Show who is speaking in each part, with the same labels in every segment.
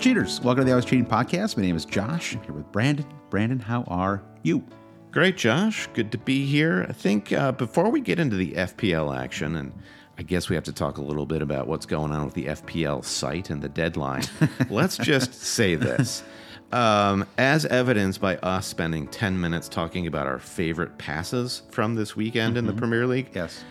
Speaker 1: Cheaters! Welcome to the Always Cheating podcast. My name is Josh. I'm here with Brandon. Brandon, how are you?
Speaker 2: Great, Josh. Good to be here. I think uh, before we get into the FPL action, and I guess we have to talk a little bit about what's going on with the FPL site and the deadline, let's just say this. Um, as evidenced by us spending 10 minutes talking about our favorite passes from this weekend in the Premier League,
Speaker 1: Yes.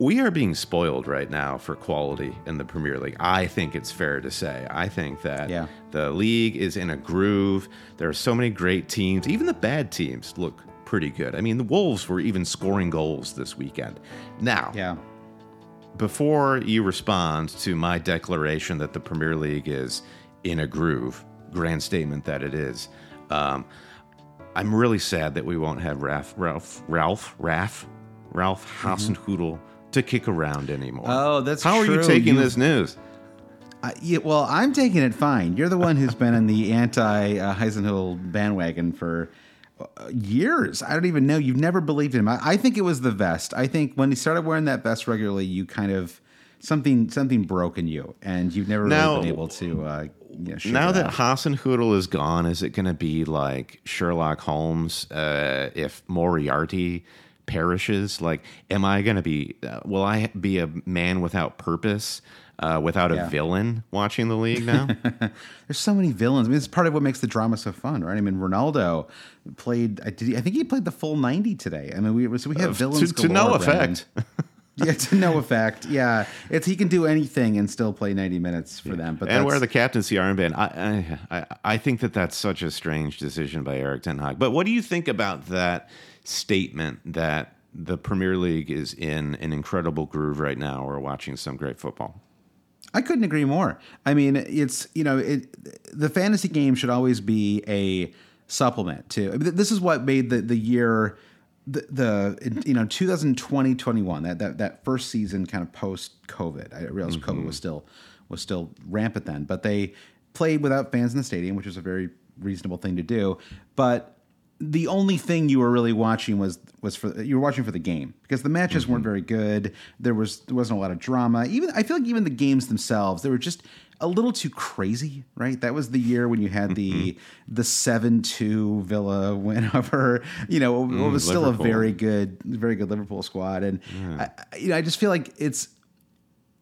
Speaker 2: We are being spoiled right now for quality in the Premier League. I think it's fair to say. I think that
Speaker 1: Yeah.
Speaker 2: the league is in a groove. There are so many great teams. Even the bad teams look pretty good. I mean, the Wolves were even scoring goals this weekend. Now,
Speaker 1: Yeah.
Speaker 2: before you respond to my declaration that the Premier League is in a groove, grand statement that it is, um, I'm really sad that we won't have Ralph, Ralph, Ralph, Ralph, Ralph Hasenhüttl to kick around anymore.
Speaker 1: Oh, that's
Speaker 2: how are you taking
Speaker 1: You-
Speaker 2: this news?
Speaker 1: Uh, yeah, well, I'm taking it fine. You're the one who's been in the anti uh, Hasenhüttl bandwagon for uh, years. I don't even know. You've never believed in him. I, I think it was the vest. I think when he started wearing that vest regularly, you kind of something something broke in you, and you've never
Speaker 2: Now-
Speaker 1: really been able to. Uh, you know,
Speaker 2: Now that
Speaker 1: out.
Speaker 2: Hasenhüttl is gone, is it going to be like Sherlock Holmes uh, if Moriarty perishes? Like, am I going to be, uh, will I be a man without purpose, uh, without a
Speaker 1: Yeah.
Speaker 2: villain watching the league now?
Speaker 1: There's so many villains. I mean, it's part of what makes the drama so fun, right? I mean, Ronaldo played. I, did he, I think he played the full 90 today. I mean, we so we have
Speaker 2: Uh,
Speaker 1: villains
Speaker 2: to- to no effect.
Speaker 1: yeah, to no effect. Yeah, it's he can do anything and still play 90 minutes for them. But
Speaker 2: and wear the captaincy armband. I, I, I, I think that that's such a strange decision by Erik ten Hag. But what do you think about that statement that the Premier League is in an incredible groove right now? We're watching some great football.
Speaker 1: I couldn't agree more. I mean, it's you know, it, the fantasy game should always be a supplement to. I mean, this is what made the the year the, the in, you know 2020 21 that that that first season kind of post COVID. I realized COVID mm-hmm. was still was still rampant then, but they played without fans in the stadium, which was a very reasonable thing to do. But the only thing you were really watching was was for you were watching for the game because the matches weren't mm-hmm. very good. There was there wasn't a lot of drama. Even I feel like even the games themselves they were just a little too crazy, right? That was the year when you had the mm-hmm. the seven two Villa win over you know it mm, was still a very good very good Liverpool squad, and I, I- you know I just feel like it's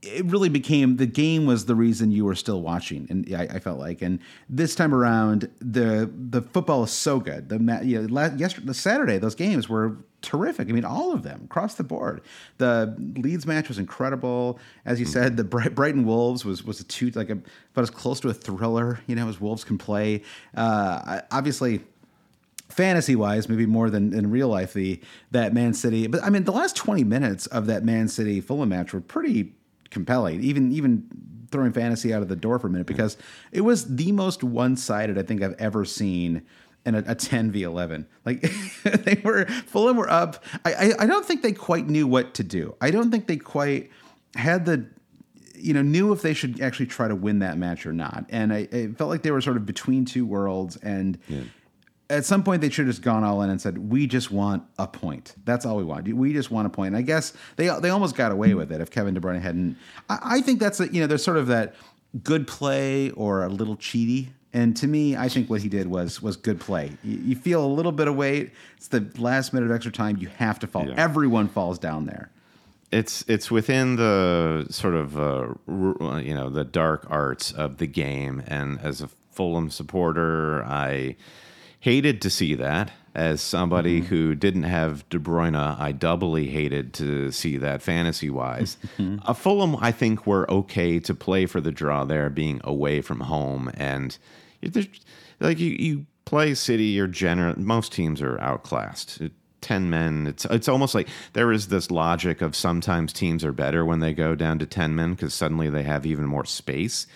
Speaker 1: it really became the game was the reason you were still watching, and I, I felt like. And this time around, the the football is so good. The you know, yesterday, the Saturday, those games were terrific. I mean, all of them across the board. The Leeds match was incredible, as you said. The Bright- Brighton Wolves was was a two like a, about as close to a thriller, you know, as Wolves can play. Uh, obviously fantasy wise, maybe more than in real life, the that Man City. But I mean, the last twenty minutes of that Man City Fulham match were pretty compelling. Even even throwing fantasy out of the door for a minute mm-hmm. because it was the most one sided I think I've ever seen. In a, a 10 v 11 like they were fulham were up I, I i don't think they quite knew what to do i don't think they quite had the you know, knew if they should actually try to win that match or not. And I, it felt like they were sort of between two worlds. And at some point, they should have just gone all in and said, "We just want a point. That's all we want. We just want a point." And I guess they they almost got away with it if Kevin De Bruyne hadn't. I, I think that's a, you know, there's sort of that good play or a little cheaty. And to me, I think what he did was was good play. You, you feel a little bit of weight. It's the last minute of extra time. You have to fall.
Speaker 2: Yeah.
Speaker 1: Everyone falls down there.
Speaker 2: it's it's within the sort of uh, you know the dark arts of the game and as a fulham supporter i hated to see that As somebody who didn't have De Bruyne, I doubly hated to see that fantasy wise. uh, Fulham, I think, were okay to play for the draw there, being away from home. And like you, you play City, you're general. Most teams are outclassed. It- Ten men. It's it's almost like there is this logic of sometimes teams are better when they go down to ten men because suddenly they have even more space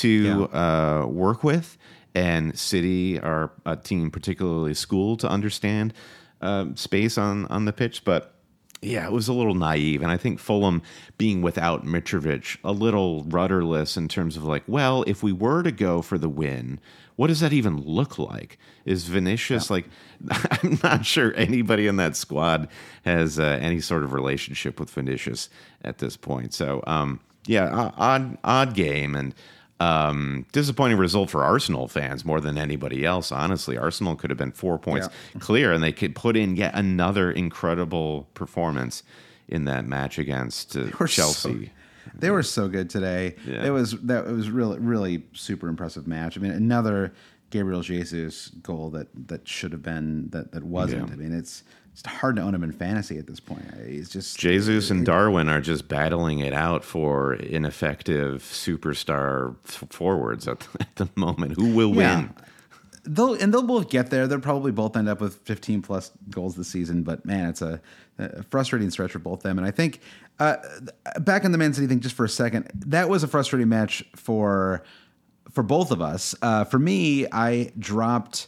Speaker 2: to uh, work with. And City are a team particularly schooled to understand um, space on on the pitch, but yeah, it was a little naive. And I think Fulham being without Mitrovic, a little rudderless in terms of like, well, if we were to go for the win, what does that even look like? Is Vinicius like, I'm not sure anybody in that squad has uh, any sort of relationship with Vinicius at this point. So, um, yeah, odd, odd game. And, um, disappointing result for Arsenal fans more than anybody else. Honestly, Arsenal could have been four points clear, and they could put in yet another incredible performance in that match against uh,
Speaker 1: were so-
Speaker 2: Chelsea.
Speaker 1: They were so good today.
Speaker 2: Yeah.
Speaker 1: It was that it was really really super impressive match. I mean, another Gabriel Jesus goal that that should have been that that wasn't.
Speaker 2: Yeah.
Speaker 1: I mean, it's it's hard to own him in fantasy at this point. He's just
Speaker 2: Jesus and Darwin are just battling it out for ineffective superstar f- forwards at, at the moment. Who will
Speaker 1: Yeah.
Speaker 2: win?
Speaker 1: they'll and they'll both get there. They'll probably both end up with 15 plus goals this season. But man, it's a, a frustrating stretch for both them. And I think uh, back in the Man City thing, just for a second, that was a frustrating match for for both of us. Uh, for me, I dropped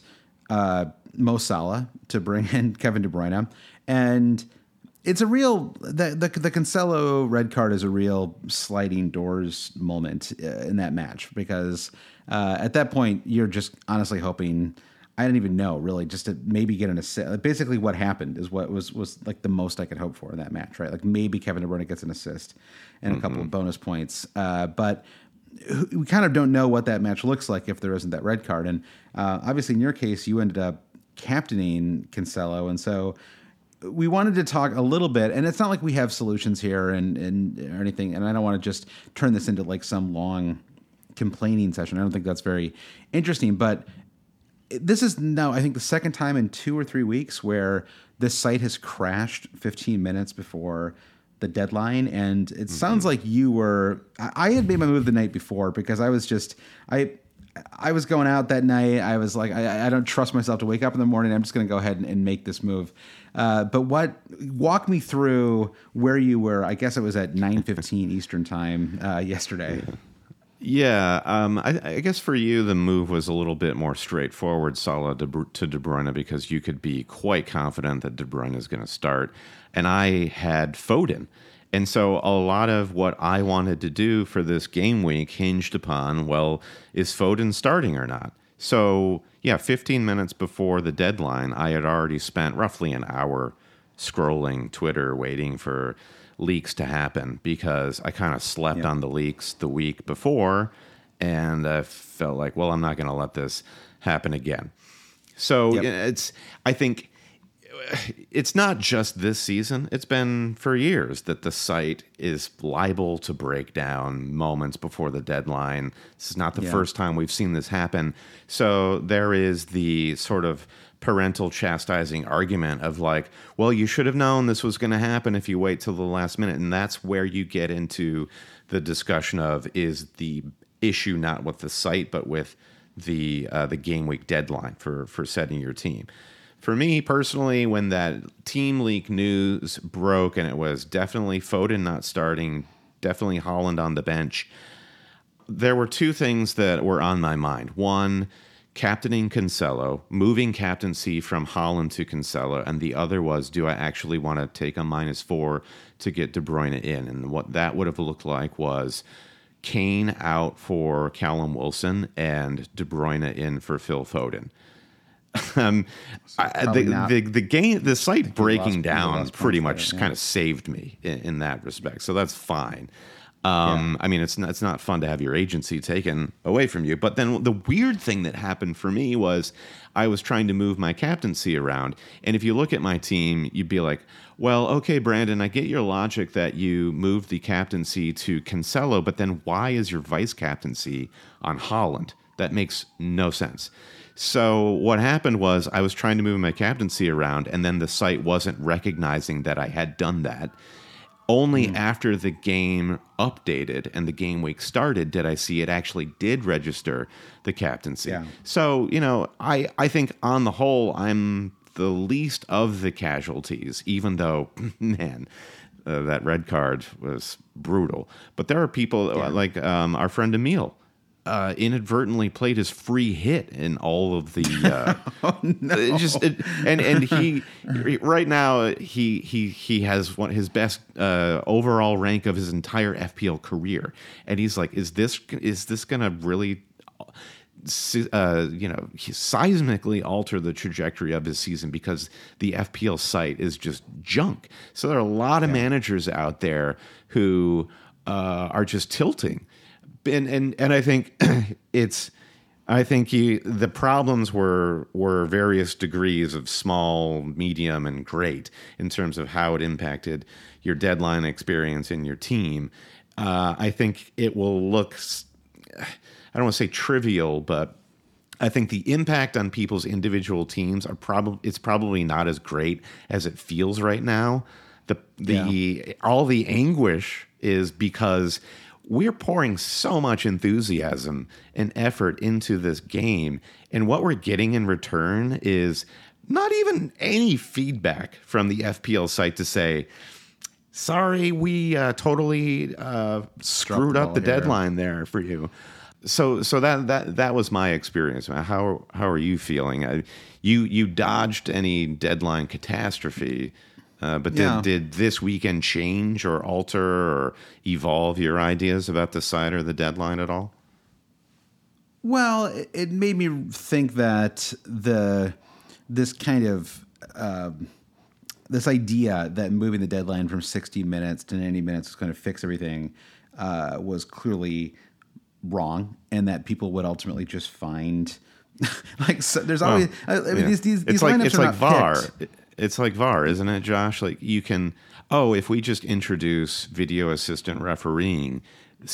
Speaker 1: uh, Mo Salah to bring in Kevin De Bruyne, and it's a real the the, the Cancelo red card is a real sliding doors moment uh, in that match because uh, at that point you're just honestly hoping. I didn't even know really just to maybe get an assist. Basically, what happened is what was was like the most I could hope for in that match, right? Like maybe Kevin De Bruyne gets an assist and a couple of bonus points, uh, but we kind of don't know what that match looks like if there isn't that red card. And uh, obviously, in your case, you ended up captaining Cancelo, and so we wanted to talk a little bit. And it's not like we have solutions here and and or anything. And I don't want to just turn this into like some long complaining session. I don't think that's very interesting, but this is now I think the second time in two or three weeks where this site has crashed 15 minutes before the deadline, and it sounds mm-hmm. like you were. I I had made my move the night before because I was just I. I was going out that night. I was like, I, I don't trust myself to wake up in the morning. I'm just going to go ahead and, and make this move. Uh, but what? Walk me through where you were. I guess it was at 9:15 Eastern time uh, yesterday.
Speaker 2: Yeah, um, I, I guess for you the move was a little bit more straightforward, Salah to, to De Bruyne, because you could be quite confident that De Bruyne is going to start, and I had Foden, and so a lot of what I wanted to do for this game week hinged upon, well, is Foden starting or not? So yeah, 15 minutes before the deadline, I had already spent roughly an hour scrolling Twitter waiting for leaks to happen because I kind of slept on the leaks the week before and I felt like, well, I'm not going to let this happen again. So
Speaker 1: Yep.
Speaker 2: yeah, it's, I think it's not just this season. It's been for years that the site is liable to break down moments before the deadline. This is not the
Speaker 1: Yeah.
Speaker 2: first time we've seen this happen. So there is the sort of parental chastising argument of like, well, you should have known this was going to happen if you wait till the last minute. And that's where you get into the discussion of is the issue not with the site, but with the uh, the game week deadline for for setting your team. For me personally, when that team leak news broke and it was definitely Foden not starting, definitely Haaland on the bench, there were two things that were on my mind. One, captaining Cancelo, moving captaincy from Haaland to Cancelo, and the other was, do I actually want to take a minus four to get De Bruyne in? And what that would have looked like was Kane out for Callum Wilson and De Bruyne in for Phil Foden. Um, I, the, the the game the site breaking down pretty much
Speaker 1: there, yeah.
Speaker 2: kind of saved me in, in that respect. So that's fine. Um, I mean, it's not, it's not fun to have your agency taken away from you. But then the weird thing that happened for me was I was trying to move my captaincy around, and if you look at my team, you'd be like, "Well, okay, Brandon, I get your logic that you moved the captaincy to Cancelo, but then why is your vice captaincy on Haaland?" That makes no sense. So what happened was I was trying to move my captaincy around, and then the site wasn't recognizing that I had done that. Only
Speaker 1: Hmm.
Speaker 2: after the game updated and the game week started did I see it actually did register the captaincy.
Speaker 1: Yeah.
Speaker 2: So, you know, I, I think on the whole, I'm the least of the casualties, even though, man, uh, that red card was brutal. But there are people uh, like um, our friend Emil. Uh, inadvertently played his free hit in all of the uh,
Speaker 1: Oh,
Speaker 2: it just it, and and he right now he he he has one his best uh, overall rank of his entire FPL career, and he's like, is this is this gonna really? Uh, you know, seismically alter the trajectory of his season because the FPL site is just junk. So there are a lot of managers out there who uh, are just tilting, and and and I think it's I think you, the problems were were various degrees of small, medium, and great in terms of how it impacted your deadline experience in your team. Uh, I think it will look. I don't want to say trivial, but I think the impact on people's individual teams are probably it's probably not as great as it feels right now. The the all the anguish is because we're pouring so much enthusiasm and effort into this game, and what we're getting in return is not even any feedback from the FPL site to say, sorry, we uh, totally uh, screwed up the
Speaker 1: here."
Speaker 2: deadline there for you. So, so that that that was my experience. How how are you feeling? You you dodged any deadline catastrophe, uh, but did,
Speaker 1: Yeah.
Speaker 2: did this weekend change or alter or evolve your ideas about the site or the deadline at all?
Speaker 1: Well, it, made me think that the this kind of um, this idea that moving the deadline from 60 minutes to 90 minutes is going to fix everything uh, was clearly wrong, and that people would ultimately just find like so, there's always I, I mean
Speaker 2: Yeah.
Speaker 1: these these, these
Speaker 2: it's like
Speaker 1: lineups
Speaker 2: it's
Speaker 1: are
Speaker 2: like
Speaker 1: not
Speaker 2: VAR.
Speaker 1: picked.
Speaker 2: It's like VAR, isn't it, Josh? Like you can oh, if we just introduce video assistant refereeing,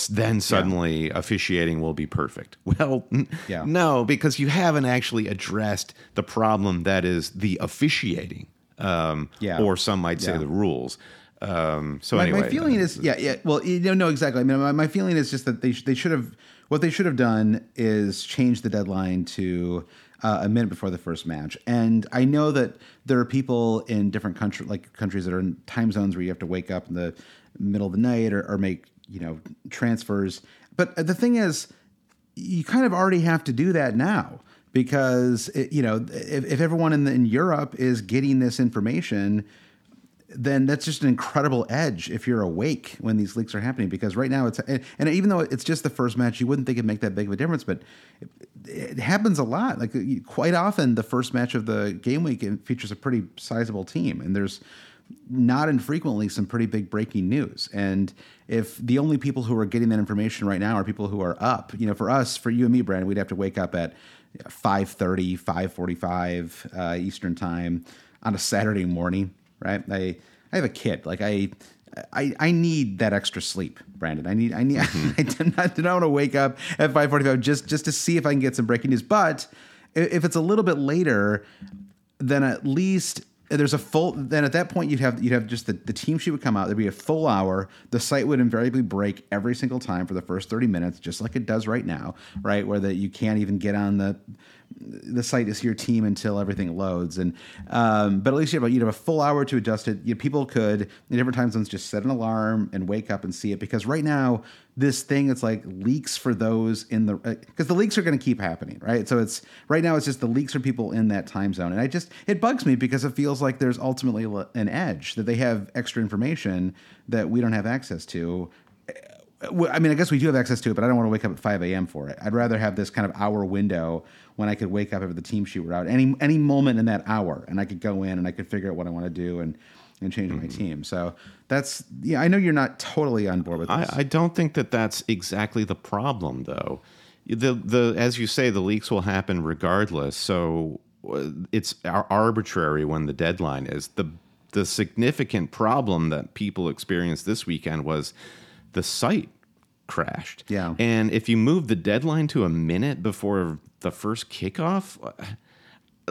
Speaker 2: then suddenly officiating will be perfect. Well,
Speaker 1: Yeah.
Speaker 2: no, because you haven't actually addressed the problem that is the officiating, um,
Speaker 1: Yeah.
Speaker 2: or some might say
Speaker 1: Yeah.
Speaker 2: the rules. Um, so
Speaker 1: my,
Speaker 2: anyway,
Speaker 1: my feeling is yeah yeah well you know no exactly i mean my, my feeling is just that they, sh- they should have what they should have done is change the deadline to uh, a minute before the first match. And i know that there are people in different country like countries that are in time zones where you have to wake up in the middle of the night or, or make you know transfers. But the thing is you kind of already have to do that now because it, you know if, if everyone in, the, in Europe is getting this information, then that's just an incredible edge if you're awake when these leaks are happening. Because right now it's and, even though it's just the first match, you wouldn't think it'd make that big of a difference, but it, it happens a lot. Like quite often, the first match of the game week features a pretty sizable team, and there's not infrequently some pretty big breaking news. And if the only people who are getting that information right now are people who are up, you know, for us, for you and me, Brandon, we'd have to wake up at 5.30, 5.45 uh, Eastern time on a Saturday morning, right? I, I have a kid. Like I, I, I need that extra sleep, Brandon. I need, I need, mm-hmm. I do not, do not want to wake up at 5.45 just, just to see if I can get some breaking news. But if it's a little bit later, then at least there's a full then at that point you'd have you'd have just the, the team sheet would come out. There'd be a full hour. The site would invariably break every single time for the first 30 minutes just like it does right now right? Where that you can't even get on the the site to see your team until everything loads. And um, but at least you have, a, you'd have a full hour to adjust it. You, know, people could in different time zones just set an alarm and wake up and see it. Because right now this thing it's like leaks for those in the uh, because the leaks are going to keep happening right so it's right now it's just the leaks for people in that time zone and i just it bugs me because it feels like there's ultimately an edge that they have extra information that we don't have access to uh, I mean, I guess we do have access to it, but I don't want to wake up at 5 a.m. for it. I'd rather have this kind of hour window when I could wake up if the team sheet were out any any moment in that hour, and I could go in and I could figure out what I want to do and and change my team. So that's yeah. I know you're not totally on board with
Speaker 2: I,
Speaker 1: this.
Speaker 2: I don't think that that's exactly the problem, though. The the as you say, the leaks will happen regardless. So uh, it's arbitrary when the deadline is. the The significant problem that people experienced this weekend was the site crashed.
Speaker 1: Yeah.
Speaker 2: And if you move the deadline to a minute before the first kickoff,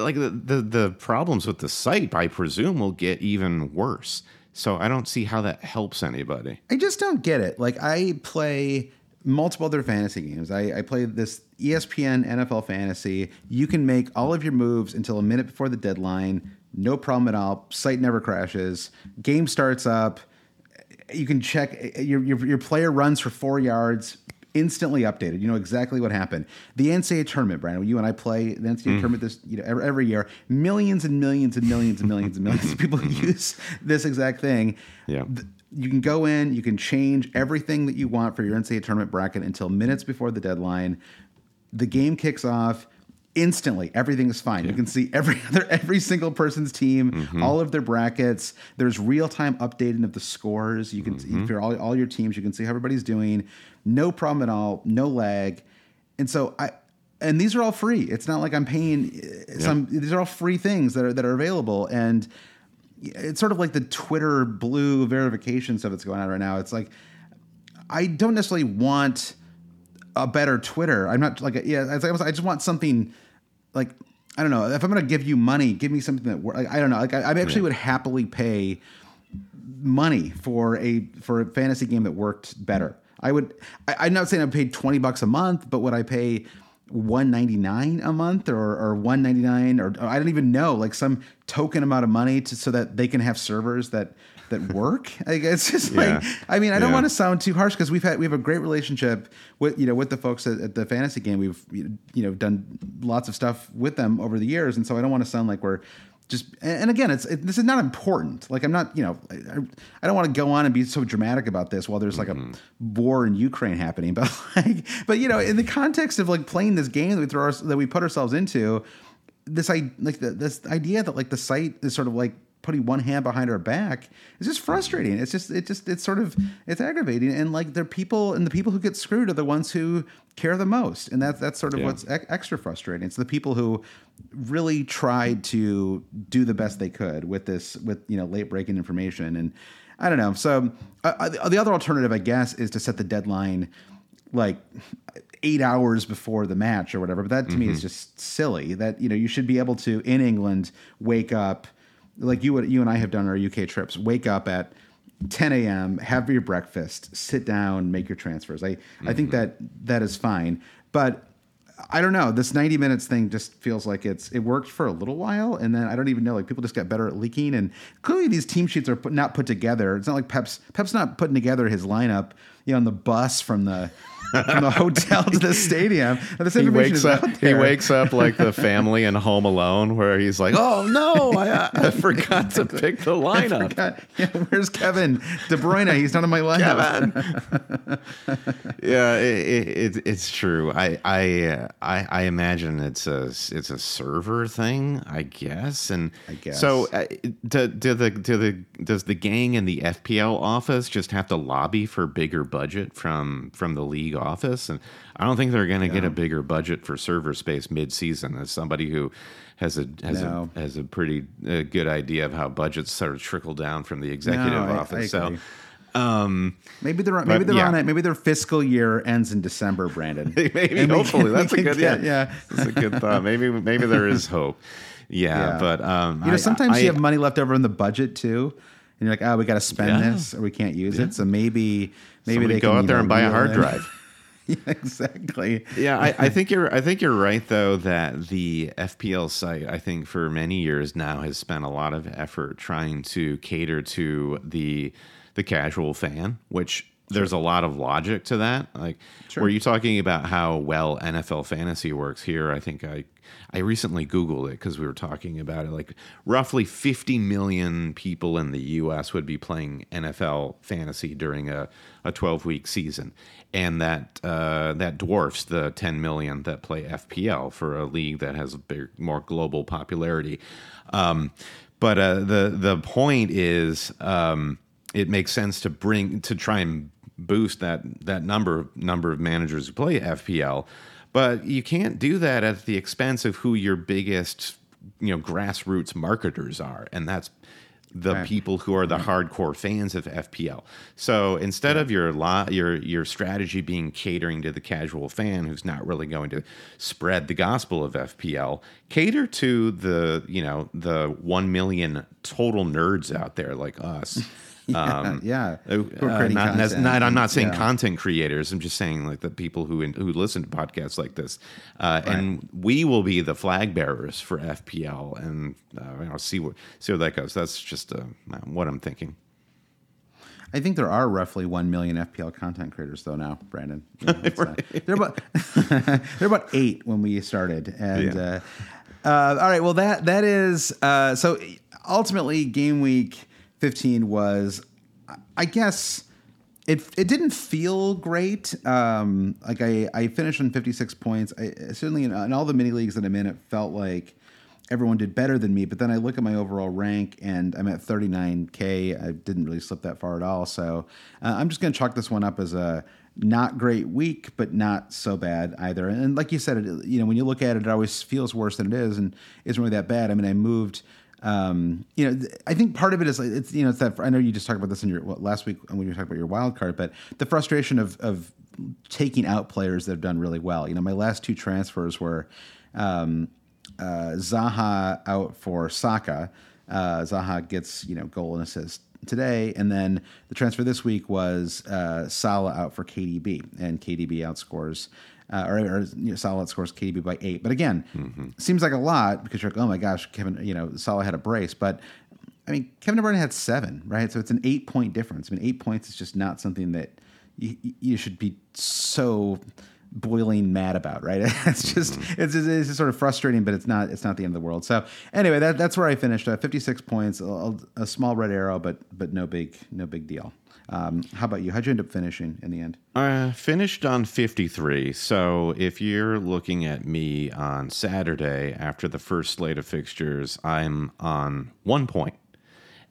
Speaker 2: like the, the, the problems with the site, I presume, will get even worse. So I don't see how that helps anybody.
Speaker 1: I just don't get it. Like I play multiple other fantasy games. I, I play this ESPN NFL fantasy. You can make all of your moves until a minute before the deadline. No problem at all. Site never crashes. Game starts up. You can check your, your your player runs for four yards. Instantly updated. You know exactly what happened. The NCAA tournament, Brandon. You and I play the NCAA mm. tournament this you know every, every year. Millions and millions and millions and millions and millions of people mm-hmm. use this exact thing.
Speaker 2: Yeah.
Speaker 1: You can go in, you can change everything that you want for your NCAA tournament bracket until minutes before the deadline. The game kicks off instantly. Everything is fine. You can see every other every single person's team, mm-hmm. all of their brackets. There's real time updating of the scores. You can see for mm-hmm. all, all your teams, you can see how everybody's doing. No problem at all. No lag. And so I and these are all free. It's not like I'm paying uh, some. These are all free things that are that are available and it's sort of like the Twitter blue verification stuff that's going on right now. It's like I don't necessarily want a better Twitter. I'm not like yeah. It's like, I just want something like I don't know. If I'm going to give you money, give me something that. Like, I don't know. Like I, I actually would happily pay money for a for a fantasy game that worked better. I would. I, I'm not saying I paid twenty bucks a month, but would I pay? 199 a month or, or 199 or, or I don't even know like some token amount of money to so that they can have servers that that work. Like, it's just like I mean I don't
Speaker 2: Yeah.
Speaker 1: want to sound too harsh because we've had we have a great relationship with you know with the folks at, at the fantasy game. We've you know done lots of stuff with them over the years, and so I don't want to sound like we're just. And again, it's it, this is not important. Like I'm not you know I, I don't want to go on and be so dramatic about this while there's like a mm-hmm. war in Ukraine happening, but like but you know in the context of like playing this game that we throw our, that we put ourselves into, this I like the, this idea that like the site is sort of like putting one hand behind our back is just frustrating. It's just it just it's sort of it's aggravating and like the people and the people who get screwed are the ones who care the most and that's that's sort of
Speaker 2: Yeah.
Speaker 1: what's ex- extra frustrating. It's the people who really tried to do the best they could with this with you know late breaking information and I don't know. So uh, uh, the- the other alternative I guess is to set the deadline like eight hours before the match or whatever. But that to me is just silly. That you know you should be able to in England wake up like you would you and I have done our UK trips. Wake up at 10 a.m. Have your breakfast, sit down, make your transfers. I I think that that is fine, but. I don't know. This 90 minutes thing just feels like it's it worked for a little while, and then I don't even know. Like people just got better at leaking, and clearly these team sheets are put, not put together. It's not like Pep's Pep's not putting together his lineup, you know, on the bus from the from the hotel to the stadium. And this
Speaker 2: He wakes
Speaker 1: is
Speaker 2: up. He wakes up like the family in Home Alone, where he's like, "Oh no, I, I forgot to pick the lineup."
Speaker 1: Yeah, where's Kevin De Bruyne? He's not in my lineup.
Speaker 2: yeah, it, it, it, it's true. I I, uh, I I imagine it's a it's a server thing, I guess. And
Speaker 1: I guess.
Speaker 2: so. Uh, do, do the do the does the gang in the FPL office just have to lobby for bigger budget from from the league office? And I don't think they're going to get a bigger budget for server space mid season. As somebody who has a has
Speaker 1: No.
Speaker 2: a has a pretty uh, good idea of how budgets sort of trickle down from the executive
Speaker 1: No, I- I
Speaker 2: office. so. Um,
Speaker 1: Maybe they're maybe
Speaker 2: But,
Speaker 1: they're
Speaker 2: yeah.
Speaker 1: on it. Maybe their fiscal year ends in December, Brandon.
Speaker 2: maybe
Speaker 1: we
Speaker 2: hopefully that's a good yeah
Speaker 1: get- yeah.
Speaker 2: that's a good thought maybe maybe there is hope yeah,
Speaker 1: Yeah.
Speaker 2: but um
Speaker 1: You know, sometimes
Speaker 2: I-
Speaker 1: you have money left over in the budget too, and you're like, oh, we got to spend
Speaker 2: Yeah.
Speaker 1: this or we can't use it. So maybe maybe
Speaker 2: somebody
Speaker 1: they
Speaker 2: go
Speaker 1: can,
Speaker 2: out there
Speaker 1: know,
Speaker 2: and buy a hard drive
Speaker 1: yeah, exactly.
Speaker 2: yeah I, I think you're i think you're right though that the fpl site i think for many years now has spent a lot of effort trying to cater to the the casual fan which there's a lot of logic to that. Like were you talking about how well nfl fantasy works? Here i think i I recently Googled it because we were talking about it. Like, roughly 50 million people in the US would be playing NFL fantasy during a, a 12 week season. And that, uh, that dwarfs the 10 million that play FPL for a league that has a big, more global popularity. Um, but uh, the, the point is, um, it makes sense to bring, to try and boost that, that number, number of managers who play FPL but you can't do that at the expense of who your biggest you know grassroots marketers are and that's the
Speaker 1: Right.
Speaker 2: people who are the mm-hmm. hardcore fans of FPL. So instead of your lo- your your strategy being catering to the casual fan who's not really going to spread the gospel of FPL, cater to the you know the one million total nerds out there like us. Um,
Speaker 1: yeah.
Speaker 2: uh,
Speaker 1: are
Speaker 2: uh,
Speaker 1: creating
Speaker 2: not,
Speaker 1: content.
Speaker 2: not, I'm not saying
Speaker 1: Yeah.
Speaker 2: content creators. I'm just saying like the people who who listen to podcasts like this, uh, and we will be the flag bearers for FPL, and uh, you know, see what see where that goes. That's just uh, what I'm thinking.
Speaker 1: I think there are roughly one million FPL content creators, though. Now, Brandon, You know, it's, uh, they're about they're about eight when we started, and
Speaker 2: Yeah.
Speaker 1: uh, uh, all right. Well, that that is uh, so. Ultimately, game week fifteen was, I guess, it it didn't feel great. Um, like I I finished on fifty six points. I certainly in, in all the mini leagues that I'm in, it felt like everyone did better than me. But then I look at my overall rank and I'm at 39K. I didn't really slip that far at all. So uh, I'm just going to chalk this one up as a not great week, but not so bad either. And like you said, it, you know, when you look at it, it always feels worse than it is and isn't really that bad. I mean, I moved. Um, you know, I think part of it is it's you know it's that I know you just talked about this in your what, last week when you talking about your wild card, but the frustration of of taking out players that have done really well. You know, my last two transfers were um, uh, Zaha out for Saka. Uh, Zaha gets you know goal and assist today, and then the transfer this week was uh, Salah out for KDB, and KDB outscores. Uh, or, or you know, Salah outscores KDB by eight, but again, seems like a lot because you're like, oh my gosh, Kevin, you know, Salah had a brace, but I mean, Kevin De Bruyne had seven, right? So it's an eight point difference. I mean, eight points is just not something that you, you should be so boiling mad about, right? It's just it's, it's just sort of frustrating, but it's not it's not the end of the world. So anyway, that, that's where I finished. Uh, Fifty six points, a, a small red arrow, but but no big no big deal. Um, how about you? How'd you end up finishing in the end?
Speaker 2: I finished on 53. So if you're looking at me on Saturday after the first slate of fixtures, I'm on one point.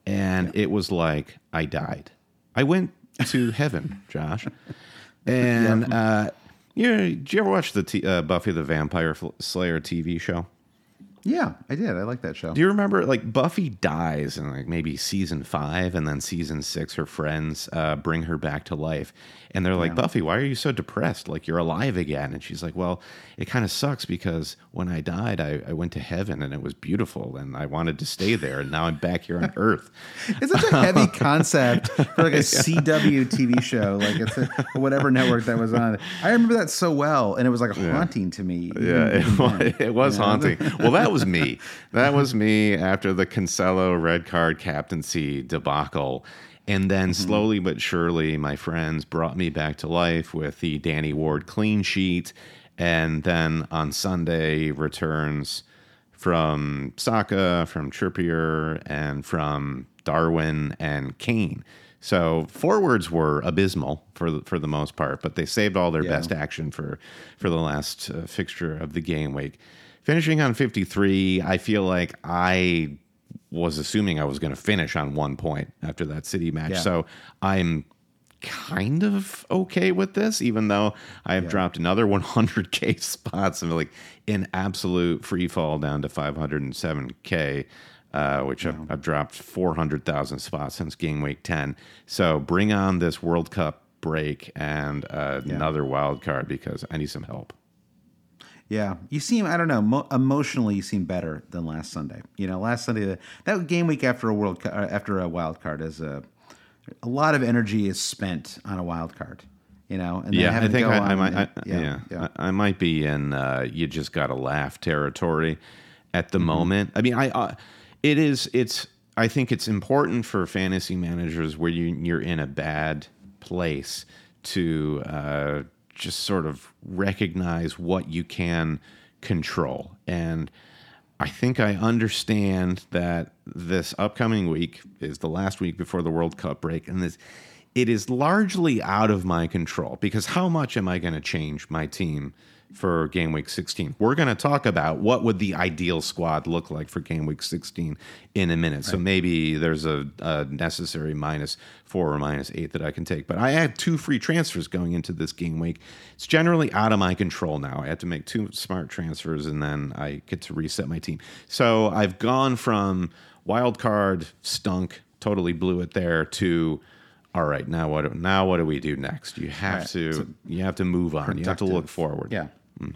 Speaker 2: And it was like I died. I went to heaven, Josh. And uh, you did you ever watch the t- uh, Buffy the Vampire Slayer TV show?
Speaker 1: Yeah, I did. I like that show.
Speaker 2: Do you remember like Buffy dies in like maybe season five, and then season six, her friends uh, bring her back to life, and they're like, Buffy, why are you so depressed? Like you're alive again, and she's like, Well, it kind of sucks because when I died, I, I went to heaven and it was beautiful, and I wanted to stay there, and now I'm back here on Earth.
Speaker 1: It's such a heavy concept for like a CW TV show, like it's a, whatever network that was on. I remember that so well, and it was like haunting to me.
Speaker 2: Yeah, it was, it was
Speaker 1: Yeah.
Speaker 2: haunting. Well, that was me. That was me after the Cancelo red card captaincy debacle. And then
Speaker 1: Mm-hmm.
Speaker 2: slowly but surely, my friends brought me back to life with the Danny Ward clean sheet. And then on Sunday, returns from Saka, from Trippier, and from Darwin and Kane. So forwards were abysmal for the, for the most part, but they saved all their
Speaker 1: Yeah.
Speaker 2: best action for for the last uh, fixture of the game week. Finishing on 53, I feel like I was assuming I was going to finish on one point after that City match.
Speaker 1: Yeah.
Speaker 2: So I'm kind of okay with this, even though I have dropped another 100k spots and like in absolute free fall down to 507k, uh, which I've, I've dropped 400,000 spots since game week 10. So bring on this World Cup break and uh, another wild card because I need some help.
Speaker 1: Yeah, you seem I don't know mo- emotionally you seem better than last Sunday. You know, last Sunday that, game week after a world Cu- uh, after a wild card is a a lot of energy is spent on a wild card. You know, and then
Speaker 2: Yeah, I
Speaker 1: to
Speaker 2: think I, I might. I,
Speaker 1: and-
Speaker 2: yeah,
Speaker 1: yeah.
Speaker 2: I, I might be in. Uh, you just got to laugh territory at the moment. I mean, I. Uh, it is. It's. I think it's important for fantasy managers where you you're in a bad place to uh, just sort of recognize what you can control and. I think I understand that this upcoming week is the last week before the World Cup break, and this it is largely out of my control because how much am I going to change my team for game week 16? We're going to talk about what would the ideal squad look like for game week 16 in a minute. So maybe there's a, a necessary minus four or minus eight that I can take. But I had two free transfers going into this game week. It's generally out of my control now. I have to make two smart transfers and then I get to reset my team. So I've gone from wild card stunk, totally blew it there. To all right, now what? Now what do we do next? You have
Speaker 1: right,
Speaker 2: to
Speaker 1: so
Speaker 2: you have to move on. You have to look forward.
Speaker 1: Yeah,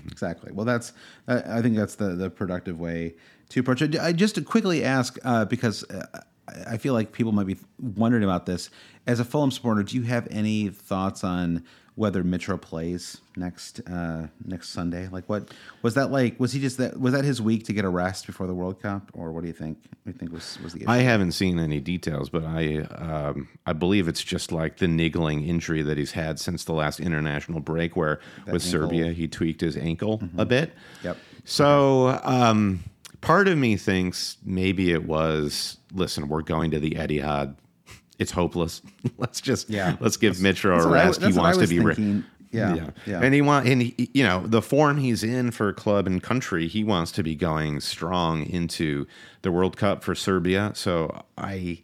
Speaker 1: exactly. Well, that's uh, I think that's the the productive way to approach it. I just to quickly ask uh, because uh, I feel like people might be wondering about this. As a Fulham supporter, do you have any thoughts on whether Mitro plays next uh, next Sunday? Like, what was that like? Was he just that? Was that his week to get a rest before the World Cup, or what do you think? You think was was the issue?
Speaker 2: I haven't seen any details, but I um, I believe it's just like the niggling injury that he's had since the last international break, where with
Speaker 1: ankle.
Speaker 2: Serbia he tweaked his ankle a bit.
Speaker 1: Yep.
Speaker 2: So um, part of me thinks maybe it was. Listen, we're going to the Etihad. It's hopeless. let's just
Speaker 1: Yeah.
Speaker 2: let's give Mitro
Speaker 1: that's
Speaker 2: a
Speaker 1: what I-
Speaker 2: rest.
Speaker 1: that's
Speaker 2: he
Speaker 1: I
Speaker 2: wants to be re-
Speaker 1: thinking. Yeah, yeah.
Speaker 2: and he want and he, you know the form he's in for club and country. He wants to be going strong into the World Cup for Serbia. So I,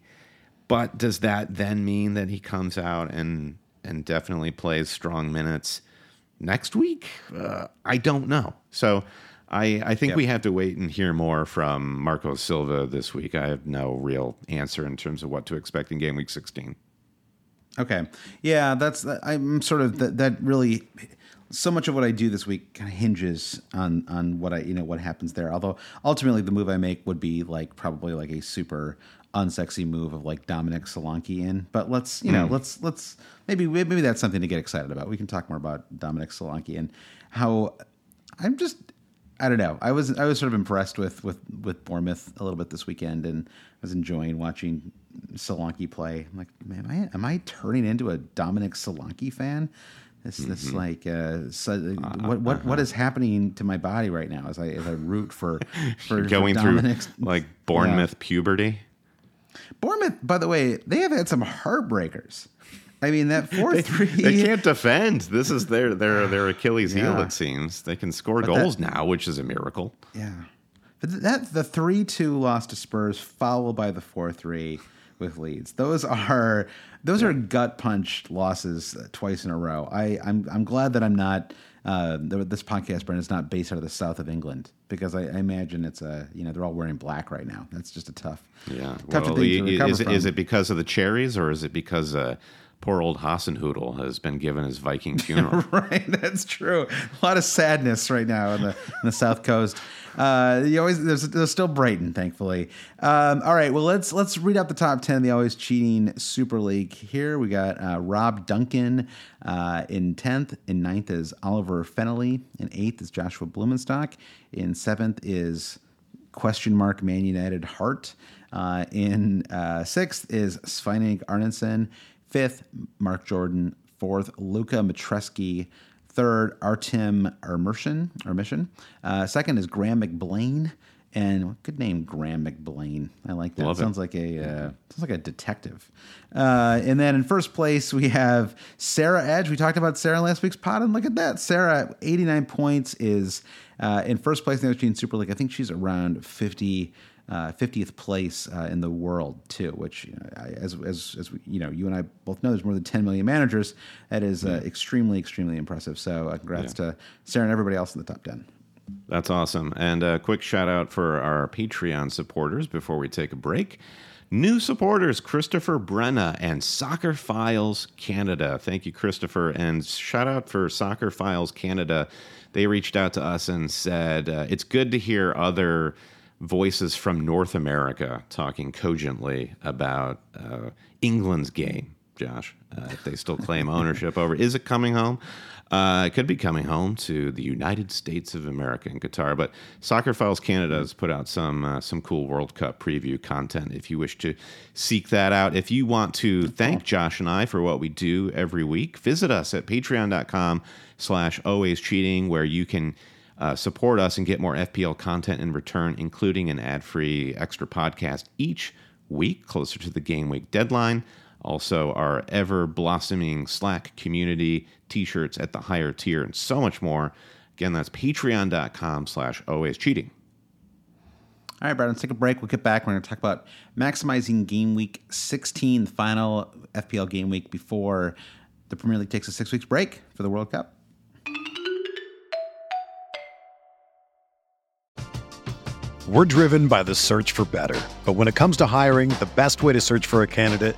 Speaker 2: but does that then mean that he comes out and and definitely plays strong minutes next week? Uh, I don't know. So. I, I think
Speaker 1: Yep.
Speaker 2: we have to wait and hear more from Marco Silva this week. I have no real answer in terms of what to expect in game week 16.
Speaker 1: Okay. Yeah, that's I'm sort of that that really so much of what I do this week kind of hinges on on what I you know what happens there. Although ultimately the move I make would be like probably like a super unsexy move of like Dominic Solanke in. But let's you know hmm. let's let's maybe maybe that's something to get excited about. We can talk more about Dominic Solanke and how I'm just I don't know. I was I was sort of impressed with with with Bournemouth a little bit this weekend, and I was enjoying watching Solanke play. I'm like, man, am I, am I turning into a Dominic Solanke fan? This this mm-hmm. like uh, so, uh, uh, what what what uh-huh. is happening to my body right now as I as I root for for
Speaker 2: Going
Speaker 1: for
Speaker 2: through like Bournemouth puberty.
Speaker 1: Bournemouth. By the way, they have had some heartbreakers. I mean that four three.
Speaker 2: They can't defend. This is their their their Achilles heel. It seems they can score
Speaker 1: that-
Speaker 2: goals now, which is a miracle.
Speaker 1: Yeah. But that the three two loss to Spurs, followed by the four three with Leeds. Those are those are gut punch losses uh, twice in a row. I I'm I'm glad that I'm not. Uh, this podcast, Brent, is not based out of the south of England because I, I imagine it's a you know they're all wearing black right now. That's just a tough,
Speaker 2: Yeah.
Speaker 1: tough
Speaker 2: Well,
Speaker 1: thing to recover
Speaker 2: is, is it because of the cherries, or is it because uh, poor old Hasenhüttl has been given his Viking funeral?
Speaker 1: right, that's true. A lot of sadness right now in the in the South Coast. Uh, you always there's, there's still Brighton, thankfully. Um, all right, well let's let's read out the top ten of the always cheating Super League. Here we got uh, Rob Duncan uh, in tenth. In ninth is Oliver Fennelly. In eighth is Joshua Blumenstock. In seventh is question mark Man United Heart. Uh, in uh, sixth is Sveinig Arneson. Fifth, Mark Jordan. Fourth, Luca Matreski. Third, Artem. Ermission. Uh, second is Graham McBlain. And good name, Graham McBlain. I like that.
Speaker 2: Love it.
Speaker 1: sounds like a uh, sounds like a detective. Uh, and then in first place we have Sarah Edge. We talked about Sarah in last week's pod, and look at that. Sarah, 89 points, is uh, in first place in the Australian Super League. I think she's around 50. Uh, 50th place uh, in the world too, which you know, I, as as as we, you know, you and I both know, there's more than 10 million managers. That is uh, extremely extremely impressive. So uh, congrats to Sarah and everybody else in the top 10.
Speaker 2: That's awesome. And a quick shout out for our Patreon supporters before we take a break. New supporters, Christopher Brenna and Soccer Files Canada. Thank you, Christopher. And shout out for Soccer Files Canada. They reached out to us and said, uh, it's good to hear other voices from North America talking cogently about uh, England's game, Josh. Uh, they still claim ownership over, is it coming home? Uh, it could be coming home to the United States of America in Qatar. But Soccer Files Canada has put out some uh, some cool World Cup preview content. If you wish to seek that out, if you want to thank Josh and I for what we do every week, visit us at Patreon.com/slash Always Cheating, where you can uh, support us and get more FPL content in return, including an ad free extra podcast each week closer to the game week deadline. Also, our ever blossoming Slack community, t shirts at the higher tier, and so much more. Again, that's patreon.com slash always cheating.
Speaker 1: All right, Brad, let's take a break. We'll get back. We're going to talk about maximizing game week 16, the final FPL game week before the Premier League takes a six weeks break for the World Cup.
Speaker 3: We're driven by the search for better. But when it comes to hiring, the best way to search for a candidate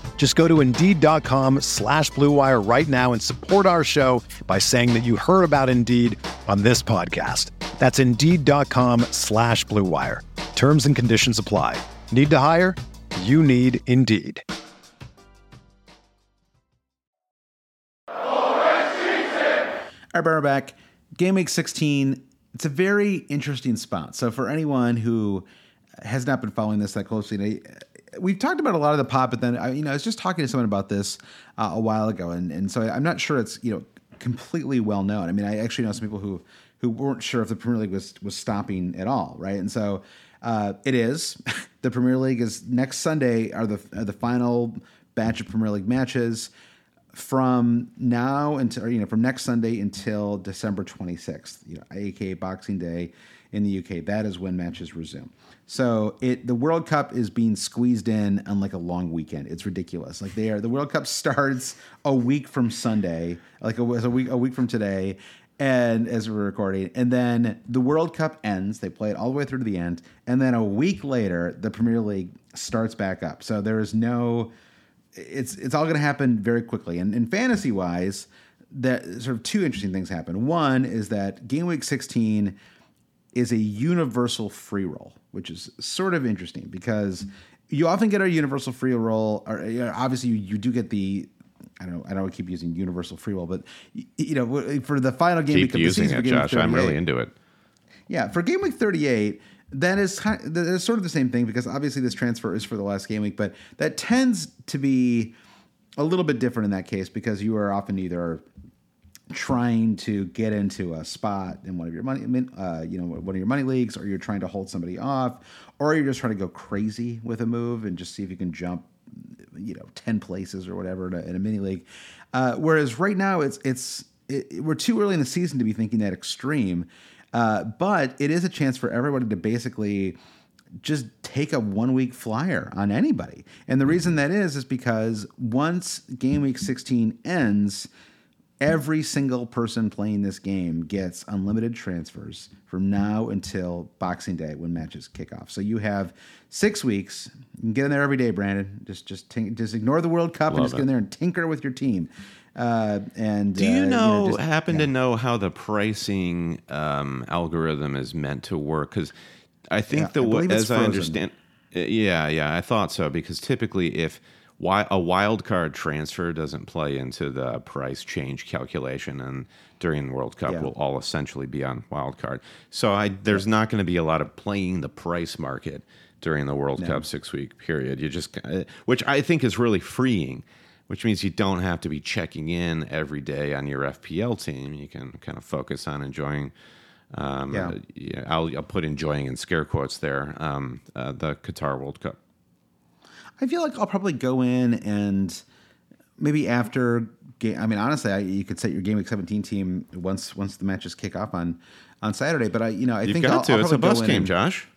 Speaker 3: Just go to Indeed.com slash BlueWire right now and support our show by saying that you heard about Indeed on this podcast. That's Indeed.com slash BlueWire. Terms and conditions apply. Need to hire? You need Indeed.
Speaker 1: All right, we're back. Game week 16. It's a very interesting spot. So, for anyone who has not been following this that closely, we've talked about a lot of the pop, but then I, you know, I was just talking to someone about this uh, a while ago, and and so I'm not sure it's you know completely well known. I mean, I actually know some people who who weren't sure if the Premier League was was stopping at all, right? And so uh, it is. the Premier League is next Sunday are the are the final batch of Premier League matches from now until you know from next Sunday until December 26th, you know, aka Boxing Day in the UK. That is when matches resume. So it the World Cup is being squeezed in on like a long weekend. It's ridiculous. Like they are the World Cup starts a week from Sunday, like a, a week a week from today, and as we're recording, and then the World Cup ends. They play it all the way through to the end, and then a week later, the Premier League starts back up. So there is no it's it's all going to happen very quickly. And, and fantasy wise, that sort of two interesting things happen. One is that game week 16 is a universal free roll, which is sort of interesting because you often get a universal free roll. Or you know, obviously, you, you do get the I don't know. I don't keep using universal free roll, but you know, for the final game,
Speaker 2: keep using it, Josh. I'm really into it.
Speaker 1: Yeah, for game week 38, that is kind of, that is sort of the same thing because obviously this transfer is for the last game week, but that tends to be a little bit different in that case because you are often either trying to get into a spot in one of your money, uh, you know, one of your money leagues, or you're trying to hold somebody off, or you're just trying to go crazy with a move and just see if you can jump, you know, ten places or whatever in a, in a mini league. Uh, whereas right now it's it's it, we're too early in the season to be thinking that extreme. Uh, but it is a chance for everybody to basically just take a one week flyer on anybody. And the reason that is, is because once game week 16 ends, every single person playing this game gets unlimited transfers from now until Boxing Day when matches kick off. So you have six weeks. You can get in there every day, Brandon. Just just tink, just ignore the World Cup
Speaker 2: Love
Speaker 1: and just
Speaker 2: it.
Speaker 1: get in there and tinker with your team. Uh, and
Speaker 2: Do you
Speaker 1: uh,
Speaker 2: know,
Speaker 1: just-
Speaker 2: happen
Speaker 1: yeah.
Speaker 2: to know how the pricing um, algorithm is meant to work? Because I think
Speaker 1: Yeah,
Speaker 2: the
Speaker 1: I
Speaker 2: way,
Speaker 1: believe it's
Speaker 2: as I understand, uh, yeah, yeah, I thought so. Because typically, if wi- a wild card transfer doesn't play into the price change calculation, and during the World Cup,
Speaker 1: Yeah.
Speaker 2: will all essentially be on wild card. So I, there's not going to be a lot of playing the price market during the World Cup six week period. You just, uh, which I think is really freeing which means you don't have to be checking in every day on your FPL team. You can kind of focus on enjoying. Um,
Speaker 1: Yeah.
Speaker 2: uh, yeah, I'll, I'll put enjoying in scare quotes there. Um, uh, the Qatar World Cup.
Speaker 1: I feel like I'll probably go in and maybe after game. I mean, honestly, I, you could set your game week seventeen team once once the matches kick off on on Saturday. But I, you know, I
Speaker 2: You've
Speaker 1: think
Speaker 2: got
Speaker 1: I'll,
Speaker 2: to.
Speaker 1: I'll
Speaker 2: it's a bus game, Josh.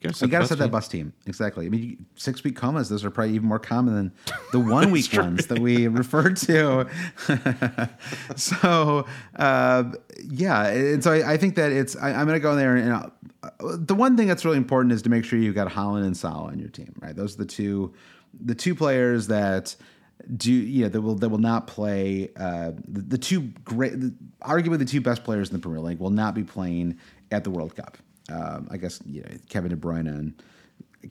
Speaker 2: You gotta
Speaker 1: You got to set that
Speaker 2: team.
Speaker 1: bus team exactly. I mean, six week comas; those are probably even more common than the one week ones that we referred to. so, uh, yeah, and so I, I think that it's. I, I'm going to go in there and uh, the one thing that's really important is to make sure you've got Haaland and Salah on your team. Right, those are the two, the two players that do you know that will that will not play. Uh, the, the two great, the, arguably the two best players in the Premier League will not be playing at the World Cup. Um, I guess you know, Kevin De Bruyne and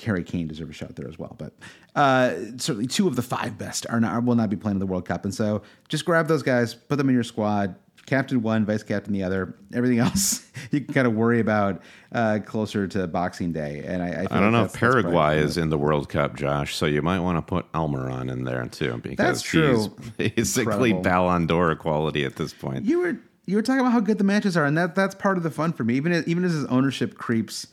Speaker 1: Harry Kane deserve a shot there as well. But uh, certainly two of the five best are not will not be playing in the World Cup, and so just grab those guys, put them in your squad, captain one, vice captain the other. Everything else you can kind of worry about uh, closer to Boxing Day. And I, I,
Speaker 2: I don't
Speaker 1: like
Speaker 2: know if Paraguay is in the World Cup, Josh. So you might want to put Almiron in there too, because
Speaker 1: That's true.
Speaker 2: he's basically
Speaker 1: Incredible.
Speaker 2: Ballon d'Or quality at this point.
Speaker 1: You were you were talking about how good the matches are, and that that's part of the fun for me. Even as, even as his ownership creeps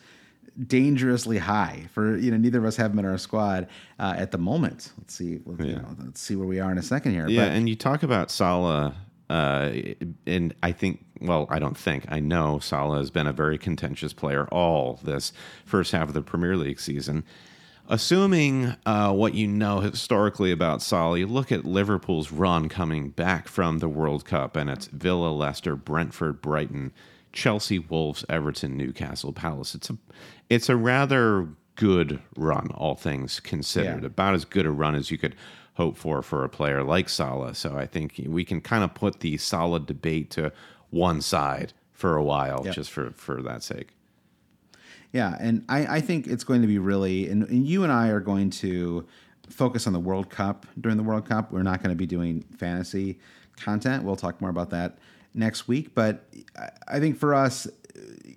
Speaker 1: dangerously high for you know neither of us have him in our squad uh, at the moment. Let's see, let's, you know, let's see where we are in a second here.
Speaker 2: Yeah,
Speaker 1: But-
Speaker 2: and you talk about Salah, uh, and I think, well, I don't think, I know Salah has been a very contentious player all this first half of the Premier League season. Assuming uh, what you know historically about Salah, you look at Liverpool's run coming back from the World Cup, and it's Villa, Leicester, Brentford, Brighton, Chelsea, Wolves, Everton, Newcastle, Palace. It's a, it's a rather good run, all things considered.
Speaker 1: Yeah.
Speaker 2: About as good a run as you could hope for for a player like Salah. So I think we can kind of put the solid debate to one side for a while,
Speaker 1: Yeah.
Speaker 2: just for for that sake.
Speaker 1: Yeah, and I, I think it's going to be really, and, and you and I are going to focus on the World Cup during the World Cup. We're not going to be doing fantasy content. We'll talk more about that next week. But I- I think for us,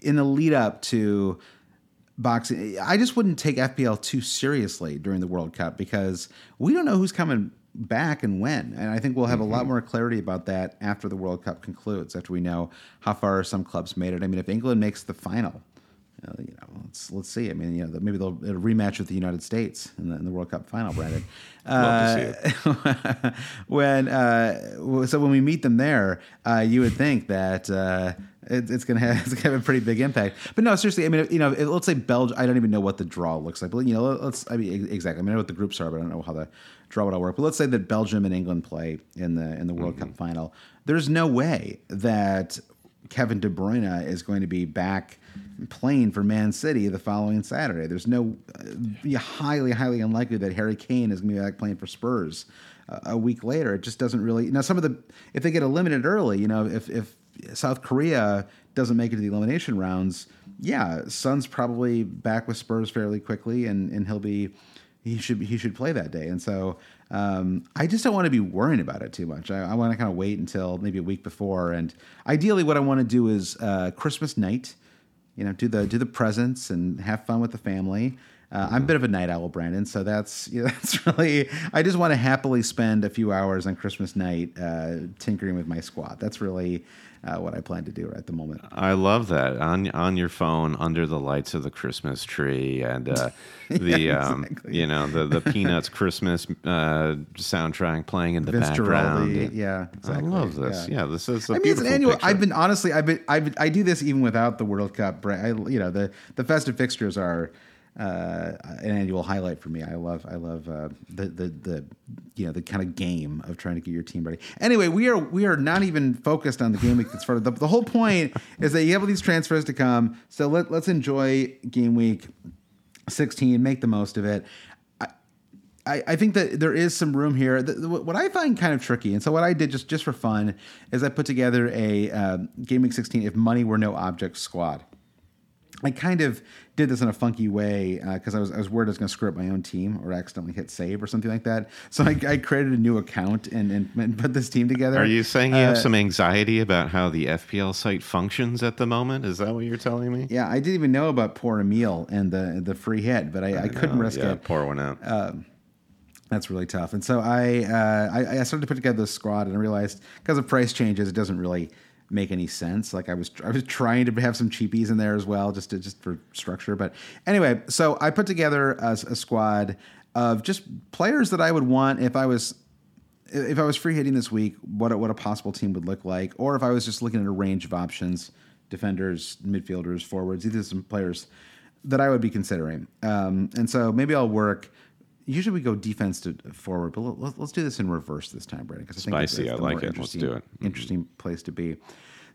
Speaker 1: in the lead up to boxing, I just wouldn't take FPL too seriously during the World Cup because we don't know who's coming back and when. And I think we'll have a lot more clarity about that after the World Cup concludes, after we know how far some clubs made it. I mean, if England makes the final, uh, you know, let's let's see. I mean, you know, maybe they'll rematch with the United States in the, in the World Cup final, Brandon.
Speaker 2: Love to see
Speaker 1: Uh, when uh, so when we meet them there, uh, you would think that uh, it, it's gonna have it's gonna have a pretty big impact. But no, seriously, I mean, you know, if- let's say Belgium. I don't even know what the draw looks like, but you know, let's. I mean, exactly. I mean, I know what the groups are, but I don't know how the draw would all work. But let's say that Belgium and England play in the in the World Cup final. There's no way that Kevin De Bruyne is going to be back playing for Man City the following Saturday. There's no uh, highly, highly unlikely that Harry Kane is going to be back playing for Spurs uh, a week later. It just doesn't really. Now, some of the if they get eliminated early, you know, if if South Korea doesn't make it to the elimination rounds, yeah, Son's probably back with Spurs fairly quickly, and and he'll be he should he should play that day. And so um, I just don't want to be worrying about it too much. I, I want to kind of wait until maybe a week before. And ideally, what I want to do is uh, Christmas night. You know, do the do the presents and have fun with the family. Uh, I'm a bit of a night owl, Brandon, so that's you know, that's really. I just want to happily spend a few hours on Christmas night uh, tinkering with my squad. That's really uh, what I plan to do right at the moment.
Speaker 2: I love that on on your phone under the lights of the Christmas tree and uh, the
Speaker 1: Yeah,
Speaker 2: um,
Speaker 1: exactly.
Speaker 2: you know the the Peanuts Christmas uh, soundtrack playing in the
Speaker 1: Vince
Speaker 2: background.
Speaker 1: Guaraldi, yeah, exactly,
Speaker 2: I love this.
Speaker 1: yeah.
Speaker 2: Yeah, this is. A
Speaker 1: I mean, it's an annual.
Speaker 2: picture.
Speaker 1: I've been honestly, I've been, I've, I do this even without the World Cup. I, you know, the the festive fixtures are uh, an annual highlight for me. I love, I love uh, the the the you know the kind of game of trying to get your team ready. Anyway, we are we are not even focused on the game week that's started. The, the whole point is that you have all these transfers to come. So let let's enjoy game week 16, make the most of it. I, I think that there is some room here. What I find kind of tricky, and so what I did just just for fun, is I put together a um, Game Week 16 if money were no object squad. I kind of did this in a funky way because I was I was worried I was going to screw up my own team or accidentally hit save or something like that. So I, I created a new account and, and, and put this team together.
Speaker 2: Are you saying you have
Speaker 1: Uh,
Speaker 2: some anxiety about how the FPL site functions at the moment? Is that what you're telling me?
Speaker 1: Yeah, I didn't even know about poor Emil and the the free hit, but I, I, couldn't
Speaker 2: Oh,
Speaker 1: risk
Speaker 2: yeah,
Speaker 1: it.
Speaker 2: Pour one out.
Speaker 1: That's really tough. And so I, uh, I I started to put together this squad and I realized because of price changes, it doesn't really make any sense. Like I was I was trying to have some cheapies in there as well, just to, just for structure. But anyway, so I put together a, a squad of just players that I would want if I was if I was free hitting this week, what a, what a possible team would look like, or if I was just looking at a range of options, defenders, midfielders, forwards. These are some players that I would be considering. Um, and so maybe I'll work. Usually we go defense to forward, but let, let's do this in reverse this time, Brandon. Because I think
Speaker 2: Spicy, I
Speaker 1: the
Speaker 2: like
Speaker 1: more
Speaker 2: it. Let's
Speaker 1: interesting-
Speaker 2: do it. Mhm.
Speaker 1: Interesting place to be.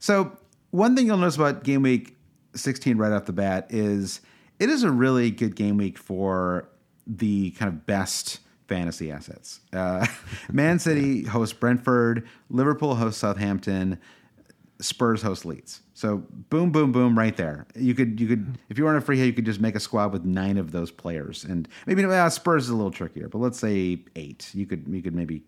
Speaker 1: So one thing you'll notice about game week 16 right off the bat is it is a really good game week for the kind of best fantasy assets. Uh, Man City hosts Brentford, Liverpool hosts Southampton. Spurs host Leeds. So boom, boom, boom, right there. You could you could if you were on a free hit, you could just make a squad with nine of those players, and maybe well, Spurs is a little trickier, but let's say eight. You could you could maybe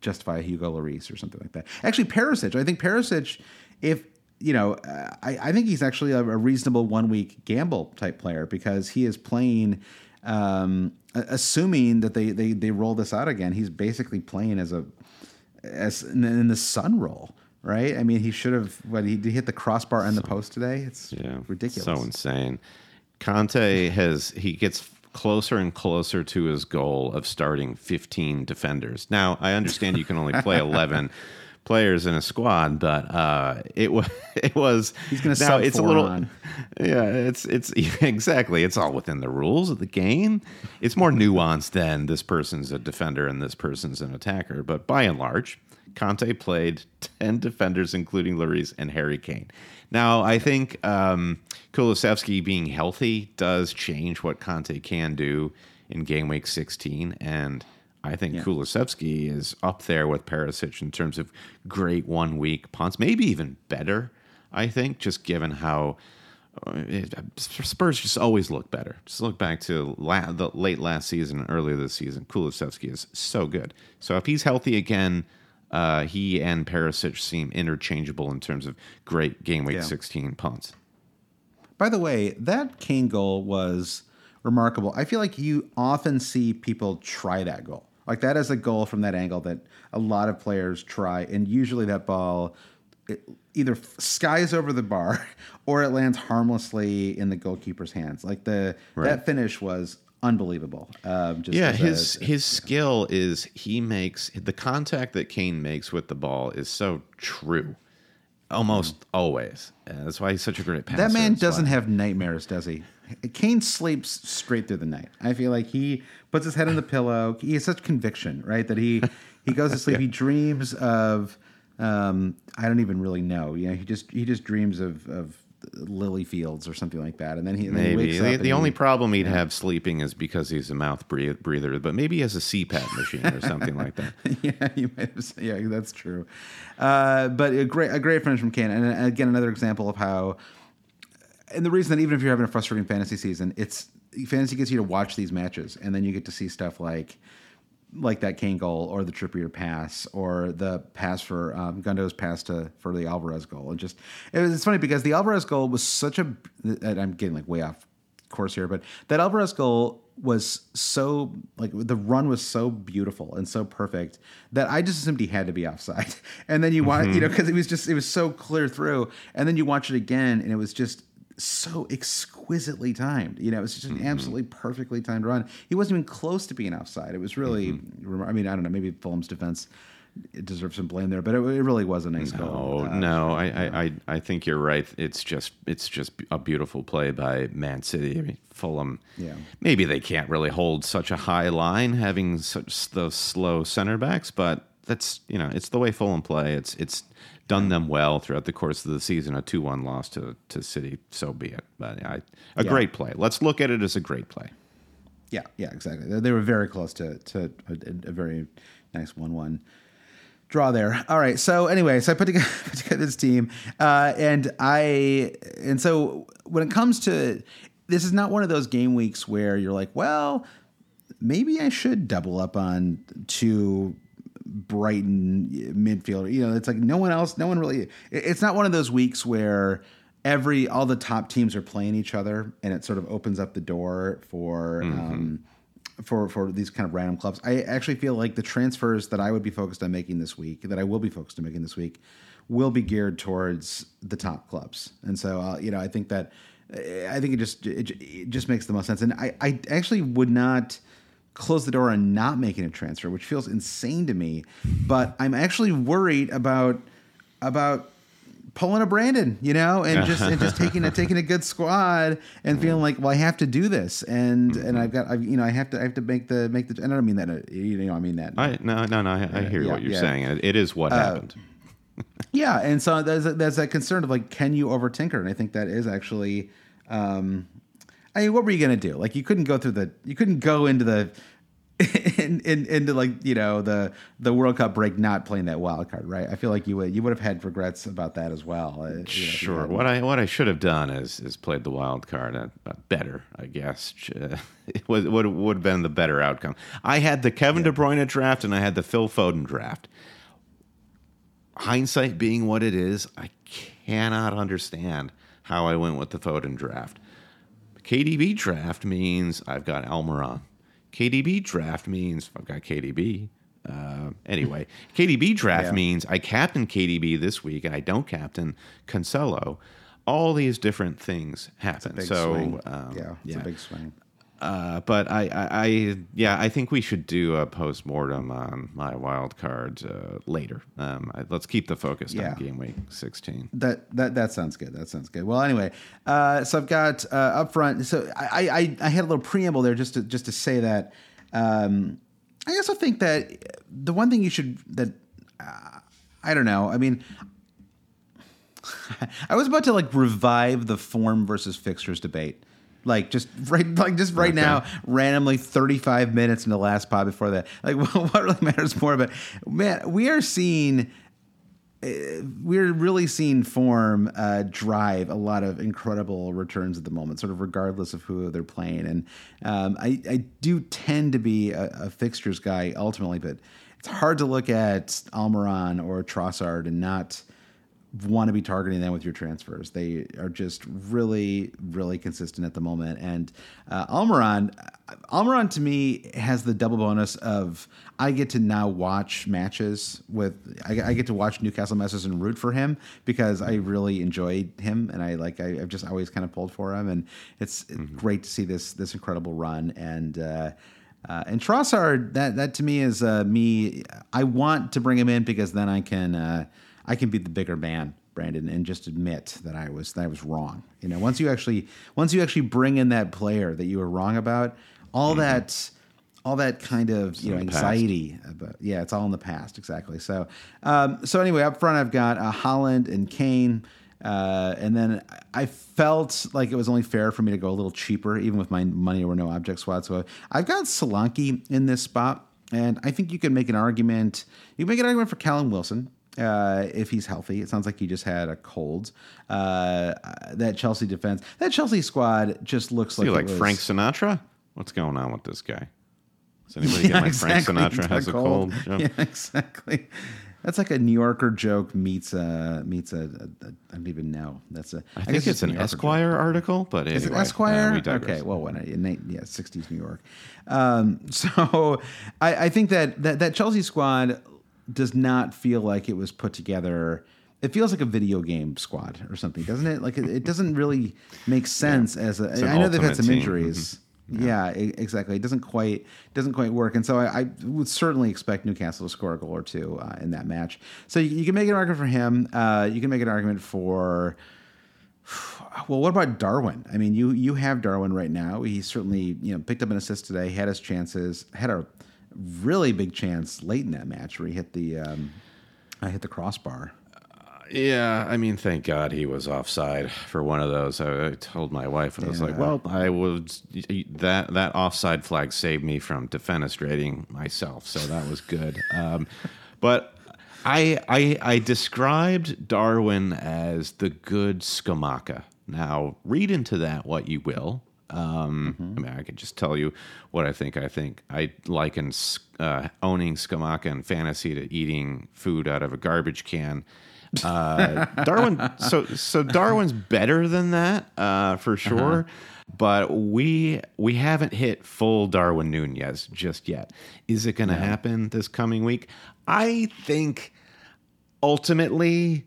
Speaker 1: justify Hugo Lloris or something like that. Actually, Perisic. I think Perisic, if you know, I, I think he's actually a, a reasonable one week gamble type player because he is playing. Um, assuming that they, they they roll this out again, he's basically playing as a as in, in the Son role, right? I mean, he should have. What he, he hit the crossbar and the post today. It's
Speaker 2: Yeah,
Speaker 1: ridiculous.
Speaker 2: So insane. Conte has he gets closer and closer to his goal of starting 15 defenders. Now, I understand you can only play 11 players in a squad, but uh, it was it was
Speaker 1: He's gonna
Speaker 2: now
Speaker 1: sub
Speaker 2: it's a little
Speaker 1: on.
Speaker 2: yeah, it's it's exactly it's all within the rules of the game. It's more nuanced than this person's a defender and this person's an attacker, but by and large, Conte played 10 defenders, including Lloris and Harry Kane. Now, I think um, Kulusevski being healthy does change what Conte can do in game week 16. And I think Kulusevski is up there with Perisic in terms of great one week punts, maybe even better, I think, just given how. uh, Spurs just always look better. Just look back to la- the late last season and earlier this season. Kulusevski is so good. So if he's healthy again, uh, he and Perisic seem interchangeable in terms of great game week
Speaker 1: Yeah.
Speaker 2: 16 punts.
Speaker 1: By the way, that Kane goal was remarkable. I feel like you often see people try that goal. Like that is a goal from that angle that a lot of players try, and usually that ball it either skies over the bar or it lands harmlessly in the goalkeeper's hands. Like the that finish was unbelievable. Um, just
Speaker 2: Yeah,
Speaker 1: as a-
Speaker 2: his his skill is he makes the contact that Kane makes with the ball is so true, almost always. And that's why he's such a great passer.
Speaker 1: That man doesn't have nightmares, does he? Kane sleeps straight through the night. I feel like he puts his head on the pillow. He has such conviction, right? That he he goes to sleep. He dreams of um, I don't even really know. You know, he just he just dreams of of lily fields or something like that. And then he, and then he
Speaker 2: Maybe
Speaker 1: wakes
Speaker 2: the,
Speaker 1: up
Speaker 2: the only
Speaker 1: he-
Speaker 2: problem he'd have sleeping is because he's a mouth breather, but maybe he has a CPAP machine or something like that.
Speaker 1: yeah, you might have. Yeah, that's true. Uh, but a great, a great finish from Kane, and again, another example of how. And the reason that even if you're having a frustrating fantasy season, it's fantasy gets you to watch these matches, and then you get to see stuff like, like that Kane goal or the Trippier pass or the pass for um, Gundo's pass to for the Alvarez goal, and just it was, it's funny because the Alvarez goal was such a. and I'm getting like way off course here, but that Alvarez goal was so like the run was so beautiful and so perfect that I just assumed he had to be offside. And then you watch, you know, because it was just it was so clear through, and then you watch it again, and it was just so exquisitely timed. You know, it was just an absolutely perfectly timed run. He wasn't even close to being offside. It was really, remar- I mean, I don't know, maybe Fulham's defense deserves some blame there, but it, it really was a nice goal.
Speaker 2: Oh
Speaker 1: Uh,
Speaker 2: no, I, I, I, I think you're right. It's just it's just a beautiful play by Man City. I mean, Fulham.
Speaker 1: Yeah.
Speaker 2: Maybe they can't really hold such a high line having such those slow center backs, but that's you know it's the way Fulham play. It's it's done them well throughout the course of the season. A two one loss to to City, so be it. But I, a
Speaker 1: Yeah.
Speaker 2: great play. Let's look at it as a great play.
Speaker 1: Yeah, yeah, exactly. They, they were very close to to a, a very nice one-one draw there. All right. So anyway, so I put together, put together this team, uh, and I and so when it comes to this is not one of those game weeks where you're like, well, maybe I should double up on two Brighton midfielder. You know, it's like no one else, no one really. It's not one of those weeks where every all the top teams are playing each other, and it sort of opens up the door for. Um, for for these kind of random clubs, I actually feel like the transfers that I would be focused on making this week, that I will be focused on making this week, will be geared towards the top clubs. And so, uh, you know, I think that I think it just it, it just makes the most sense. And I I actually would not close the door on not making a transfer, which feels insane to me. But I'm actually worried about about pulling a Brandon, you know, and just and just taking a taking a good squad and feeling like, well, I have to do this, and and I've got, I've, you know, I have to I have to make the make the. And I don't mean that, uh, you know, I mean that.
Speaker 2: I no no no. I, I hear
Speaker 1: yeah,
Speaker 2: what you're
Speaker 1: yeah.
Speaker 2: saying. It, it is what happened.
Speaker 1: Yeah, and so there's a, there's that concern of like, can you over tinker? And I think that is actually, um, I mean, what were you gonna do? Like, you couldn't go through the, you couldn't go into the, in, in, into like you know the the World Cup break not playing that wild card, right? I feel like you would you would have had regrets about that as well. uh, you know,
Speaker 2: Sure. What I what I should have done is is played the wild card uh, better, I guess. It was would would have been the better outcome. I had the Kevin De Bruyne draft and I had the Phil Foden draft. Hindsight being what it is, I cannot understand how I went with the Foden draft. KDB draft means I've got Almiron. KDB draft means I've got KDB. Uh, anyway, KDB draft
Speaker 1: Yeah.
Speaker 2: means I captain KDB this week and I don't captain Cancelo. All these different things happen. So um,
Speaker 1: yeah, it's a big swing.
Speaker 2: Uh, but I, I, I, yeah, I think we should do a post mortem on my wild card uh, later. Um, I, let's keep the focus
Speaker 1: Yeah.
Speaker 2: on game week 16.
Speaker 1: That that that sounds good. That sounds good. Well, anyway, uh, so I've got uh, up front. So I, I I had a little preamble there just to just to say that. Um, I also think that the one thing you should that uh, I don't know. I mean, I was about to like revive the form versus fixtures debate. Like just right, like just right
Speaker 2: Okay.
Speaker 1: now, randomly, thirty-five minutes in the last pod before that. Like, what really matters more? But man, we are seeing we're really seeing form uh, drive a lot of incredible returns at the moment, sort of regardless of who they're playing. And um, I, I do tend to be a, a fixtures guy ultimately, but it's hard to look at Almiron or Trossard and not want to be targeting them with your transfers. They are just really, really consistent at the moment. And uh, Almiron, Almiron to me has the double bonus of I get to now watch matches with I, I get to watch Newcastle matches and root for him because I really enjoyed him and I like I, I've just always kind of pulled for him and it's great to see this this incredible run and. Uh, uh, and Trossard, that that to me is uh, me. I want to bring him in because then I can uh, I can be the bigger man, Brandon, and just admit that I was that I was wrong. You know, once you actually once you actually bring in that player that you were wrong about, all that all that kind of you know
Speaker 2: in the past.
Speaker 1: anxiety about yeah, it's all in the past exactly. So um, so anyway, up front I've got uh, Haaland and Kane. Uh, and then I felt like it was only fair for me to go a little cheaper, even with my money or no object squad. So I've got Solanke in this spot, and I think you can make an argument. You can make an argument for Callum Wilson uh, if he's healthy. It sounds like he just had a cold. Uh, that Chelsea defense, that Chelsea squad just looks like
Speaker 2: you
Speaker 1: it
Speaker 2: like
Speaker 1: was-
Speaker 2: Frank Sinatra? What's going on with this guy? Does anybody get like Frank Sinatra has a cold? joke?
Speaker 1: Yeah, exactly. That's like a New Yorker joke meets a meets a, a, a I don't even know. That's a.
Speaker 2: I think it's an
Speaker 1: Yorker joke.
Speaker 2: Esquire article, but anyway,
Speaker 1: Is it
Speaker 2: uh,
Speaker 1: Esquire?
Speaker 2: we
Speaker 1: okay, well, when I, in, yeah, sixties New York. Um, so I, I think that, that that Chelsea squad does not feel like it was put together. It feels like a video game squad or something, doesn't it? Like it, it doesn't really make sense as a. I know they've had some
Speaker 2: team.
Speaker 1: injuries. Yeah, e- exactly. It doesn't quite doesn't quite work, and so I, I would certainly expect Newcastle to score a goal or two uh, in that match. So you, you can make an argument for him. Uh, you can make an argument for. Well, what about Darwin? I mean, you you have Darwin right now. He certainly you know picked up an assist today, had his chances, had a really big chance late in that match where he hit the um, I hit the crossbar.
Speaker 2: Yeah, I mean, thank God he was offside for one of those. I, I told my wife, I was like, "Well, I was that that offside flag saved me from defenestrating myself, so that was good." Um, but I, I I described Darwin as the good Scamacca. Now, read into that what you will. Um, I mean, I could just tell you what I think. I think I liken uh, owning Scamacca and fantasy to eating food out of a garbage can. Uh, Darwin, so so Darwin's better than that uh, for sure, but we we haven't hit full Darwin Nunez just yet. Is it going to happen this coming week? I think ultimately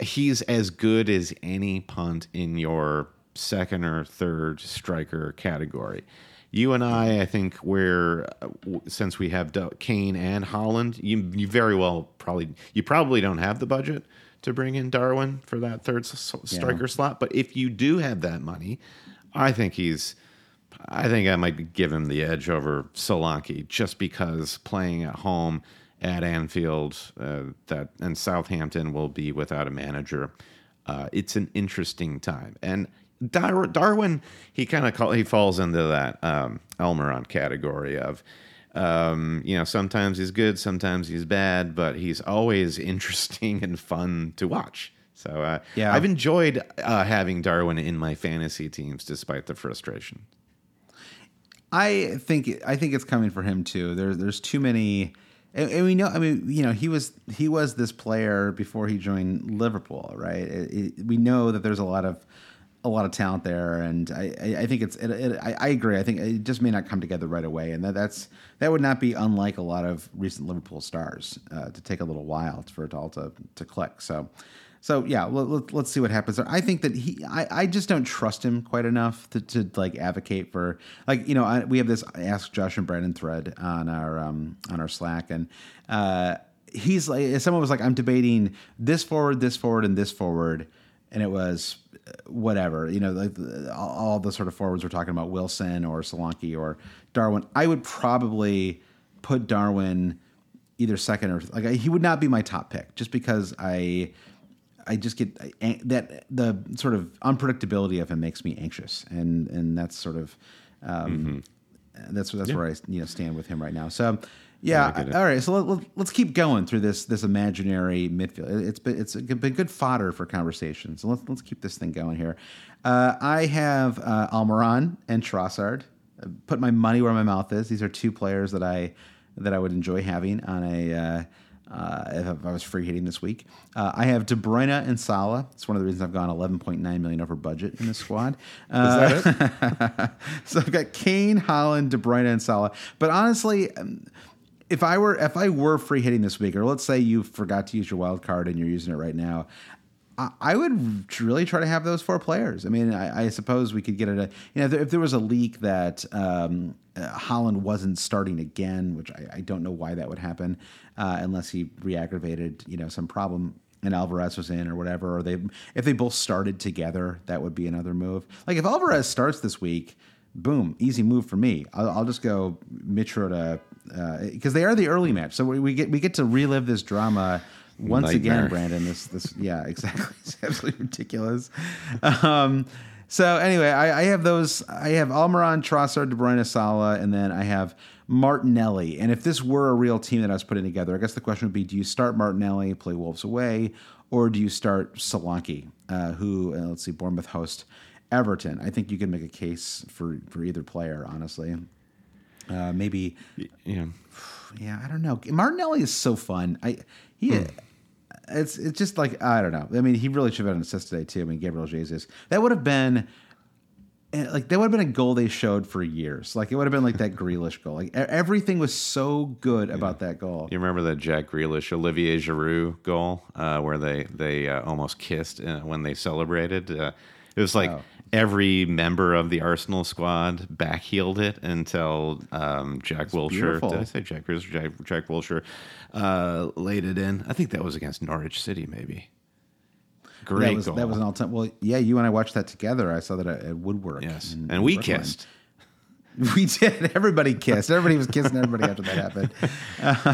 Speaker 2: he's as good as any punt in your second or third striker category. You and I, I think we're uh, since we have Kane and Haaland, you you very well probably you probably don't have the budget to bring in Darwin for that third s- striker slot. But if you do have that money, I think he's. I think I might give him the edge over Solanke just because playing at home at Anfield uh, that and Southampton will be without a manager. Uh, it's an interesting time, and Dar- Darwin he kind of call, he falls into that um, Almiron category of Um, you know, sometimes he's good, sometimes he's bad, but he's always interesting and fun to watch. So uh,
Speaker 1: Yeah.
Speaker 2: I've enjoyed uh, having Darwin in my fantasy teams despite the frustration.
Speaker 1: I think I think it's coming for him too. There's there's too many, and, and we know. I mean, you know, he was he was this player before he joined Liverpool, right? It, it, we know that there's a lot of a lot of talent there, and I, I, think it's. It, it, I, I agree. I think it just may not come together right away, and that, that's that would not be unlike a lot of recent Liverpool stars uh, to take a little while for it all to to click. So. So yeah, let, us see what happens there. I think that he, I, I just don't trust him quite enough to, to like advocate for like you know I, we have this Ask Josh and Brandon thread on our um, on our Slack and uh, he's like someone was like I'm debating this forward, this forward, and this forward, and it was whatever you know like all, the sort of forwards we're talking about Wilson or Solanke or Darwin. I would probably put Darwin either second or like he would not be my top pick just because I. I just get I- that the sort of unpredictability of him makes me anxious, and and that's sort of um, that's that's where I you know stand with him right now. So yeah, all right. So let, let's keep going through this this imaginary midfield. It- It's been it's been good fodder for conversation. So let's let's keep this thing going here. Uh, I have uh, Almiron and Trossard. I Put my money where my mouth is. These are two players that I that I would enjoy having on a. Uh, uh, if I was free hitting this week, uh, I have De Bruyne and Salah. It's one of the reasons I've gone 11.9 million over budget in this squad. Uh, so I've got Kane, Haaland, De Bruyne, and Salah. But honestly, um, if I were if I were free hitting this week, or let's say you forgot to use your wild card and you're using it right now, I, I would really try to have those four players. I mean, I, I suppose we could get it. A, you know, if there, if there was a leak that um, uh, Haaland wasn't starting again, which I, I don't know why that would happen, uh, unless he re-aggravated, you know, some problem and Alvarez was in or whatever, or they if they both started together, that would be another move. Like if Alvarez starts this week, boom, easy move for me. I'll, I'll just go Mitro to because they are the early match, so we, we get we get to relive this drama once
Speaker 2: Nightmare.
Speaker 1: again, Brandon. This this yeah, exactly. It's absolutely ridiculous. Um, so anyway, I, I have those. I have Almiron, Trossard, De Bruyne, Salah, and then I have Martinelli. And if this were a real team that I was putting together, I guess the question would be: Do you start Martinelli, play Wolves away, or do you start Solanke, uh, who uh, let's see, Bournemouth host Everton? I think you can make a case for for either player, honestly. Uh, maybe
Speaker 2: Yeah.
Speaker 1: yeah, I don't know. Martinelli is so fun. I he it's it's just like I don't know. I mean, he really should have had an assist today too. I mean, Gabriel Jesus. That would have been eh, like that would have been a goal they showed for years. Like it would have been like that Grealish goal. Like everything was so good about that goal.
Speaker 2: You remember that Jack Grealish, Olivier Giroud goal uh, where they they uh, almost kissed uh, when they celebrated. Uh, it was like
Speaker 1: Oh.
Speaker 2: Every member of the Arsenal squad backheeled it until um, Jack Wilshere.
Speaker 1: beautiful.
Speaker 2: Did I say Jack Grealish? Jack, Jack Wilshere uh, laid it in. I think that was against Norwich City, maybe. Great
Speaker 1: that was
Speaker 2: goal.
Speaker 1: that was an all time. Well, yeah, you and I watched that together. I saw that at, at Woodwork.
Speaker 2: yes,
Speaker 1: in-
Speaker 2: and
Speaker 1: in
Speaker 2: we
Speaker 1: Brooklyn.
Speaker 2: kissed.
Speaker 1: We did. Everybody kissed. Everybody was kissing everybody after that happened.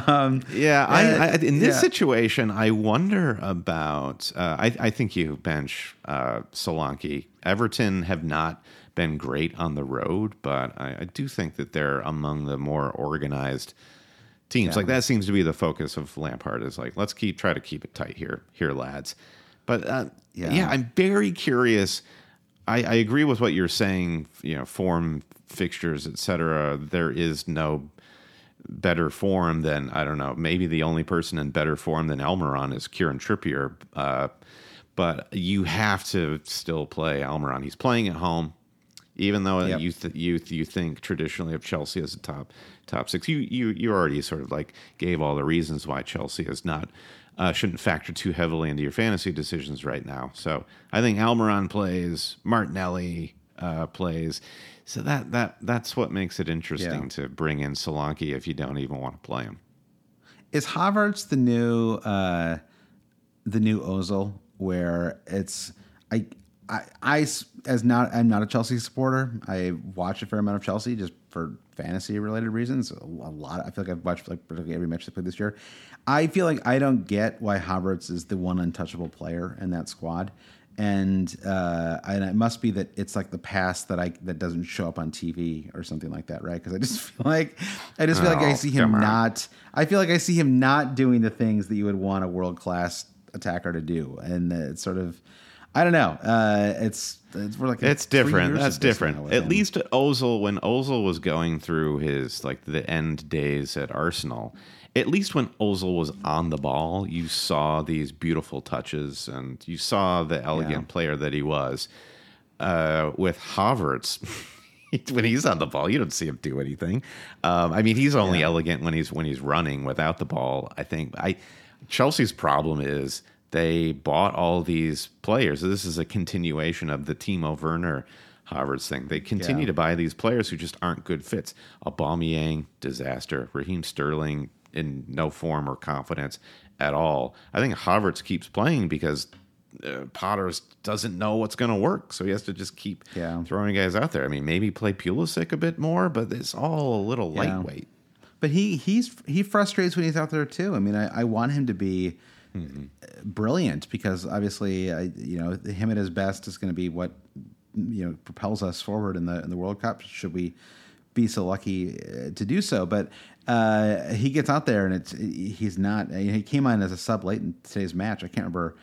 Speaker 1: Um,
Speaker 2: Yeah, I,
Speaker 1: Uh,
Speaker 2: I, in this
Speaker 1: yeah.
Speaker 2: situation, I wonder about. Uh, I, I think you bench uh, Solanke. Everton have not been great on the road, but I, I do think that they're among the more organized teams. Like that seems to be the focus of Lampard. Is like let's keep try to keep it tight here, here, lads. But uh,
Speaker 1: Yeah.
Speaker 2: yeah. I'm very curious. I, I agree with what you're saying. You know, form fixtures, etc. There is no better form than I don't know. Maybe the only person in better form than Almiron is Kieran Trippier. Uh, but you have to still play Almiron. He's playing at home, even though
Speaker 1: Yep.
Speaker 2: you th- you you think traditionally of Chelsea as a top top six. You you you already sort of like gave all the reasons why Chelsea is not. Uh, shouldn't factor too heavily into your fantasy decisions right now. So I think Almiron plays, Martinelli uh, plays. So that that that's what makes it interesting
Speaker 1: Yeah.
Speaker 2: to bring in Solanke if you don't even want to play him.
Speaker 1: is Havertz the new uh, the new Ozil, where it's I, I I as not I'm not a Chelsea supporter. I watch a fair amount of Chelsea just for fantasy related reasons. A lot. I feel like I've watched like practically every match they played this year. I feel like I don't get why Havertz is the one untouchable player in that squad. and uh, and it must be that it's like the past that I that doesn't show up on TV or something like that, right? Because I just feel like I just feel like I
Speaker 2: Oh,
Speaker 1: see him not. I feel like I see him not doing the things that you would want a world class attacker to do, and it's sort of. I don't know. Uh, it's it's we're like
Speaker 2: It's different. That's different. At
Speaker 1: him.
Speaker 2: least Ozil, when Ozil was going through his like the end days at Arsenal, at least when Ozil was on the ball, you saw these beautiful touches and you saw the elegant
Speaker 1: Yeah.
Speaker 2: player that he was. Uh, with Havertz, when he's on the ball, you don't see him do anything. Um, I mean, he's only elegant when he's when he's running without the ball. I think I Chelsea's problem is they bought all these players. This is a continuation of the Timo Werner Havertz thing. They continue
Speaker 1: Yeah.
Speaker 2: to buy these players who just aren't good fits. Aubameyang, disaster. Raheem Sterling in no form or confidence at all. I think Havertz keeps playing because uh, Potters doesn't know what's going to work, so he has to just keep
Speaker 1: Yeah.
Speaker 2: throwing guys out there. I mean, maybe play Pulisic a bit more, but it's all a little
Speaker 1: Yeah.
Speaker 2: lightweight.
Speaker 1: But he he's he frustrates when he's out there too. I mean, I, I want him to be
Speaker 2: Mm-hmm.
Speaker 1: uh, brilliant because obviously, I, you know, him at his best is going to be what you know propels us forward in the in the World Cup. Should we be so lucky uh, to do so? But uh, he gets out there and it's he's not. He came on as a sub late in today's match. I can't remember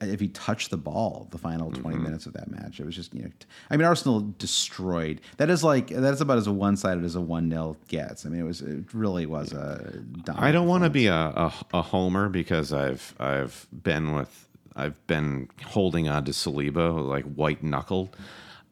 Speaker 1: if he touched the ball the final 20
Speaker 2: Mm-hmm.
Speaker 1: minutes of that match it was just you know I mean arsenal destroyed that is like that is about as one-sided as a 1-0 gets i mean it was it really was a
Speaker 2: I don't want to be a, a, a homer because I've I've been with I've been holding on to Saliba like white knuckled.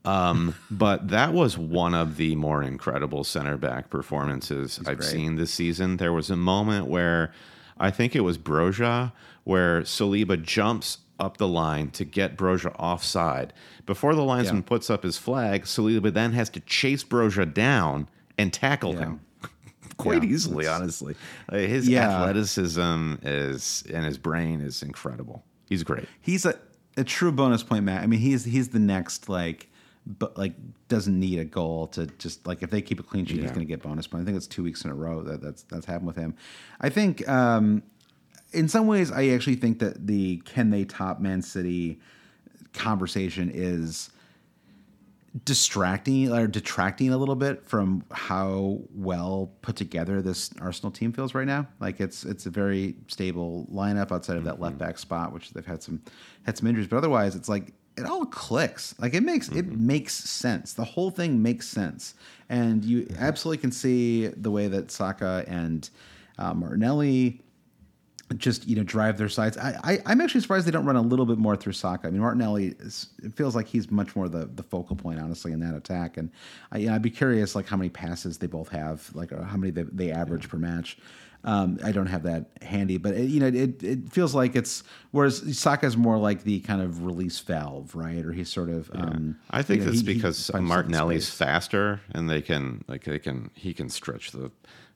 Speaker 2: Um, but that was one of the more incredible center back performances I've
Speaker 1: great.
Speaker 2: seen this season. There was a moment where I think it was Broja where Saliba jumps up the line to get Broja offside. Before the linesman
Speaker 1: Yeah.
Speaker 2: puts up his flag, Saliba then has to chase Broja down and tackle
Speaker 1: Yeah.
Speaker 2: him quite
Speaker 1: Yeah,
Speaker 2: easily, honestly. Uh, his
Speaker 1: Yeah.
Speaker 2: athleticism is and his brain is incredible. He's great.
Speaker 1: he's a, a true bonus point man i mean he's he's the next like but like doesn't need a goal to just like if they keep a clean sheet he's going to get bonus point i think it's two weeks in a row that that's that's happened with him i think um in some ways i actually think that the can they top man city conversation is distracting or detracting a little bit from how well put together this Arsenal team feels right now. Like it's it's a very stable lineup outside of that mm-hmm. left back spot, which they've had some had some injuries, but otherwise it's like it all clicks. Like it makes it mm-hmm. makes sense. The whole thing makes sense, and you mm-hmm. absolutely can see the way that Saka and uh, Martinelli just you know drive their sides. I, I I'm actually surprised they don't run a little bit more through Saka. I mean Martinelli is, it feels like he's much more the the focal point honestly in that attack. And I, you know, I'd be curious like how many passes they both have, like or how many they, they average per match. Um, I don't have that handy, but it, you know it it feels like it's whereas Saka is more like the kind of release valve, right? Or he's sort of um,
Speaker 2: I think
Speaker 1: you know,
Speaker 2: that's
Speaker 1: he- he
Speaker 2: because
Speaker 1: in
Speaker 2: Martinelli's faster and they can like they can he can stretch the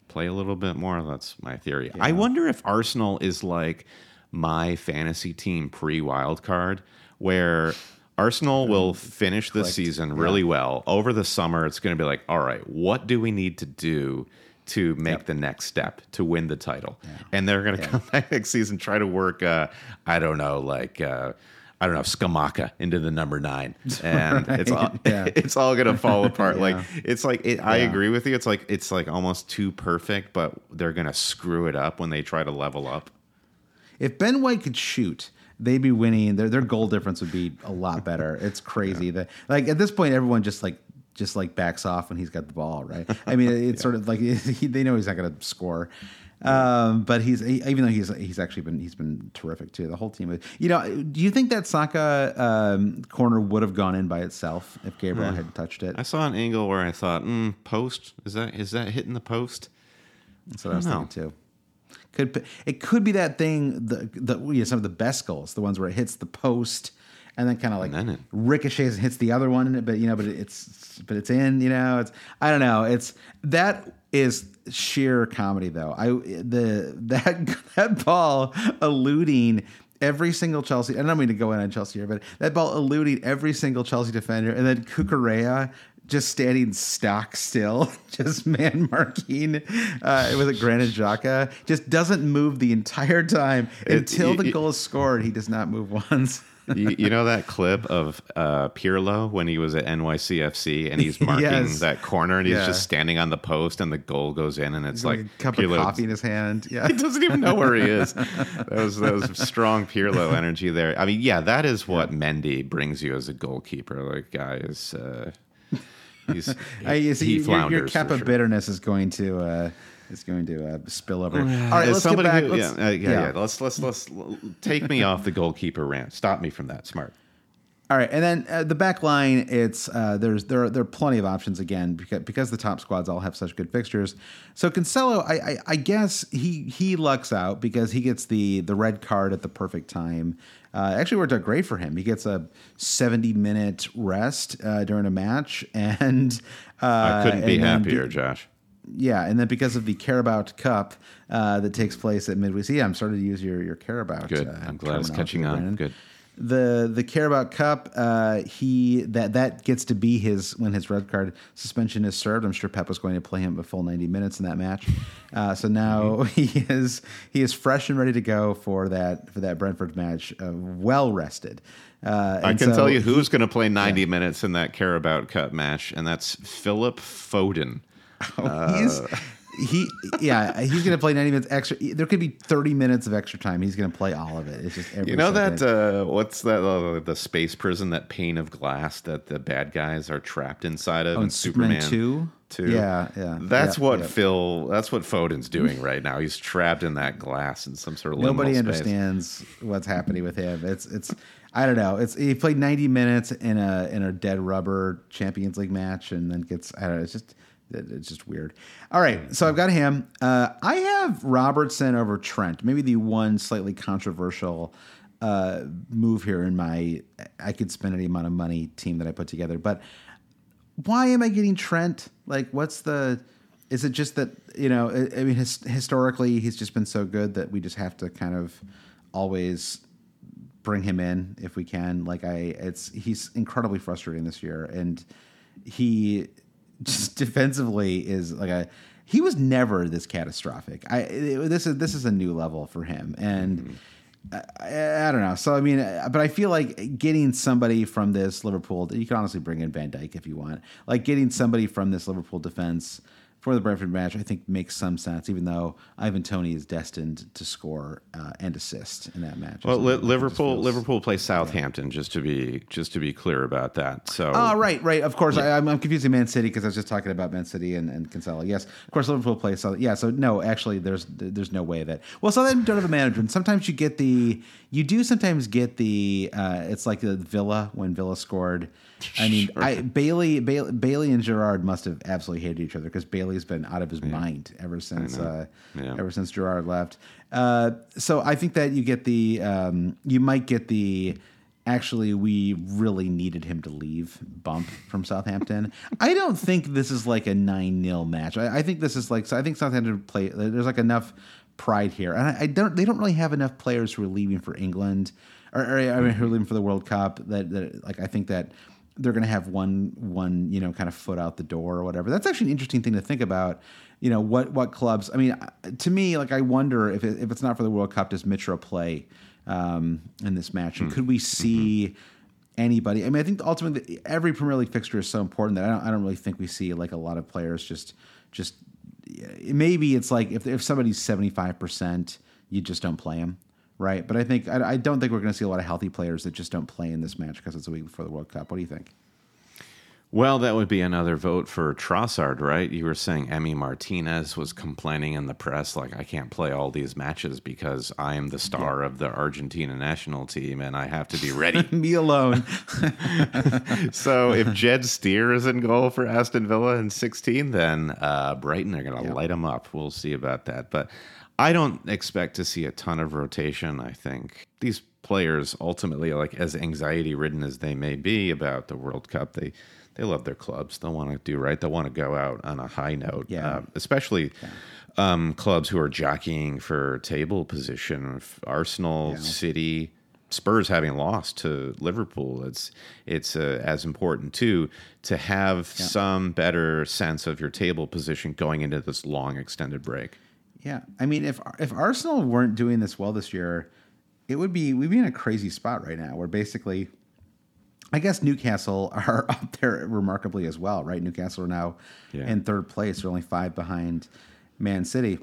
Speaker 2: play a little bit more. That's my theory. I wonder if Arsenal is like my fantasy team pre wild card where Arsenal will finish the season really well. Over the summer, it's going to be like, all right, what do we need to do to make the next step to win the title? And they're going to come back next season, try to work, uh, I don't know, like, uh, I don't know, Scamacca into the number nine, and it's all
Speaker 1: Yeah.
Speaker 2: it's all gonna fall apart. Like it's like it, I
Speaker 1: Yeah.
Speaker 2: agree with you. It's like it's like almost too perfect, but they're gonna screw it up when they try to level up.
Speaker 1: If Ben White could shoot, they'd be winning. Their their goal difference would be a lot better. It's crazy that like at this point everyone just like just like backs off when he's got the ball, right? I mean, it's sort of like he, they know he's not going to score. Um, but he's he, even though he's he's actually been he's been terrific too. The whole team, you know. Do you think that Saka um, corner would have gone in by itself if Gabriel had touched it?
Speaker 2: I saw an angle where I thought, mm, post is that is that hitting the post?
Speaker 1: That's what I was
Speaker 2: I
Speaker 1: thinking too. Could it could be that thing the the you know, some of the best goals, the ones where it hits the post and then kind of like
Speaker 2: it-
Speaker 1: ricochets and hits the other one, in it, but you know, but it's but it's in, you know, it's I don't know, it's that is sheer comedy though. I the that that ball eluding every single Chelsea. I don't mean to go in on Chelsea here, but that ball eluding every single Chelsea defender, and then Cucurella just standing stock still, just man marking uh, with a Granit Xhaka, just doesn't move the entire time until
Speaker 2: you-
Speaker 1: the goal is scored. He does not move once.
Speaker 2: you, you know that clip of uh, Pirlo when he was at NYCFC and he's marking
Speaker 1: Yes.
Speaker 2: that corner and he's
Speaker 1: Yeah.
Speaker 2: just standing on the post and the goal goes in and it's
Speaker 1: like,
Speaker 2: like,
Speaker 1: a cup
Speaker 2: Pirlo-
Speaker 1: of coffee in his hand. Yeah.
Speaker 2: He doesn't even know where he is. That was that was strong Pirlo energy there. I mean, yeah, that is what Mendy brings you as a goalkeeper. Like, guy is uh, he's
Speaker 1: I, you see,
Speaker 2: he
Speaker 1: your, your cup of
Speaker 2: sure.
Speaker 1: bitterness is going to uh, is going to uh, spill over. All right, let's get back.
Speaker 2: who-
Speaker 1: let's-
Speaker 2: yeah, uh, yeah, yeah, Let's let's let's take me off the goalkeeper rant. Stop me from that. Smart.
Speaker 1: All right, and then uh, the back line, it's uh, there's there are, there are plenty of options again because because the top squads all have such good fixtures. So Cancelo, I, I I guess he he lucks out because he gets the the red card at the perfect time. Uh, it actually worked out great for him. He gets a 70 minute rest uh, during a match, and uh,
Speaker 2: I couldn't be
Speaker 1: and then
Speaker 2: happier,
Speaker 1: be-
Speaker 2: Josh.
Speaker 1: Yeah, and then because of the Carabao Cup uh, that takes place at midweek, see, I'm starting to use your your Carabao.
Speaker 2: Good.
Speaker 1: Uh,
Speaker 2: I'm glad it's catching on.
Speaker 1: Brandon.
Speaker 2: Good.
Speaker 1: The the Carabao Cup, uh, he that that gets to be his when his red card suspension is served. I'm sure Pep was going to play him a full 90 minutes in that match. Uh, so now
Speaker 2: Mm-hmm.
Speaker 1: he is he is fresh and ready to go for that for that Brentford match, uh, well rested. Uh,
Speaker 2: I can
Speaker 1: so
Speaker 2: tell you who's going to play 90 minutes in that Carabao Cup match, and that's Philip Foden.
Speaker 1: he's he yeah he's gonna play 90 minutes extra there could be 30 minutes of extra time he's gonna play all of it it's just
Speaker 2: You know
Speaker 1: second.
Speaker 2: that uh, what's that uh, the space prison that pane of glass that the bad guys are trapped inside of
Speaker 1: oh,
Speaker 2: in
Speaker 1: Superman,
Speaker 2: Superman
Speaker 1: 2
Speaker 2: 2?
Speaker 1: yeah yeah
Speaker 2: That's
Speaker 1: yeah,
Speaker 2: what
Speaker 1: yeah.
Speaker 2: Phil. That's what Foden's doing right now. He's trapped in that glass in some sort of
Speaker 1: nobody
Speaker 2: space.
Speaker 1: understands what's happening with him it's it's I don't know. It's he played 90 minutes in a in a dead rubber Champions League match and then gets I don't know. It's just it's just weird. All right, so I've got him. Uh, I have Robertson over Trent. Maybe the one slightly controversial uh, move here in my I could spend any amount of money team that I put together, but why am I getting Trent? Like, what's the? Is it just that you know? I, mean, his, historically, he's just been so good that we just have to kind of always bring him in if we can. Like, I, it's he's incredibly frustrating this year, and he just defensively is like a. He was never this catastrophic. I it- this is this is a new level for him, and. I, I don't know. So I mean, uh, but I feel like getting somebody from this Liverpool. You can honestly bring in Van Dijk if you want. Like getting somebody from this Liverpool defense for the Brentford match, I think makes some sense. Even though Ivan Toney is destined to score uh, and assist in that match.
Speaker 2: Well, Li- Liverpool Liverpool plays Southampton just to be just to be clear about that. So
Speaker 1: Oh, right, right. Of course, I, I'm, I'm confusing Man City because I was just talking about Man City and, and Cancelo. Yes, of course, Liverpool plays. So yeah, so no, actually, there's there's no way that. Well, so then don't have a manager, and sometimes you get the you do sometimes get the. Uh, it's like the Villa when Villa scored. I mean, I, Bailey, Bailey Bailey and Gerrard must have absolutely hated each other because Bailey's been out of his mind ever since uh,
Speaker 2: Yeah.
Speaker 1: ever since Gerrard left. Uh, so I think that you get the um, you might get the actually we really needed him to leave bump from Southampton. I don't think this is like a 9-0 match. I, I think this is like so I think Southampton play there's like enough pride here. And I, I don't they don't really have enough players who are leaving for England or, or I mean who are leaving for the World Cup that, that like I think that they're going to have one one you know kind of foot out the door or whatever. That's actually an interesting thing to think about. You know what what clubs? I mean, uh, to me, like I wonder if it, if it's not for the World Cup, does Mitra play um, in this match? And mm-hmm. could we mm-hmm. see anybody? I mean, I think ultimately every Premier League fixture is so important that I don't I don't really think we see like a lot of players just just maybe it's like if if somebody's seventy five percent, you just don't play them. Right, but I think I, I don't think we're going to see a lot of healthy players that just don't play in this match because it's a week before the World Cup. What do you think?
Speaker 2: Well, that would be another vote for Trossard, right? You were saying Emmy Martinez was complaining in the press, like, I can't play all these matches because I am the star of the Argentina national team and I have to be ready.
Speaker 1: Me alone.
Speaker 2: so if Jed Steer is in goal for Aston Villa in 16, then uh, Brighton are going to light him up. We'll see about that. But I don't expect to see a ton of rotation. I think these players ultimately, like as anxiety ridden as they may be about the World Cup, they they love their clubs. They'll want to do right. They'll want to go out on a high note.
Speaker 1: Yeah.
Speaker 2: Um, especially um, clubs who are jockeying for table position. Arsenal, City, Spurs having lost to Liverpool, it's it's uh, as important too to have some better sense of your table position going into this long extended break.
Speaker 1: Yeah, I mean, if if Arsenal weren't doing this well this year, it would be we'd be in a crazy spot right now where basically I guess Newcastle are up there remarkably as well, right? Newcastle are now
Speaker 2: Yeah.
Speaker 1: in third place. They're only five behind Man City.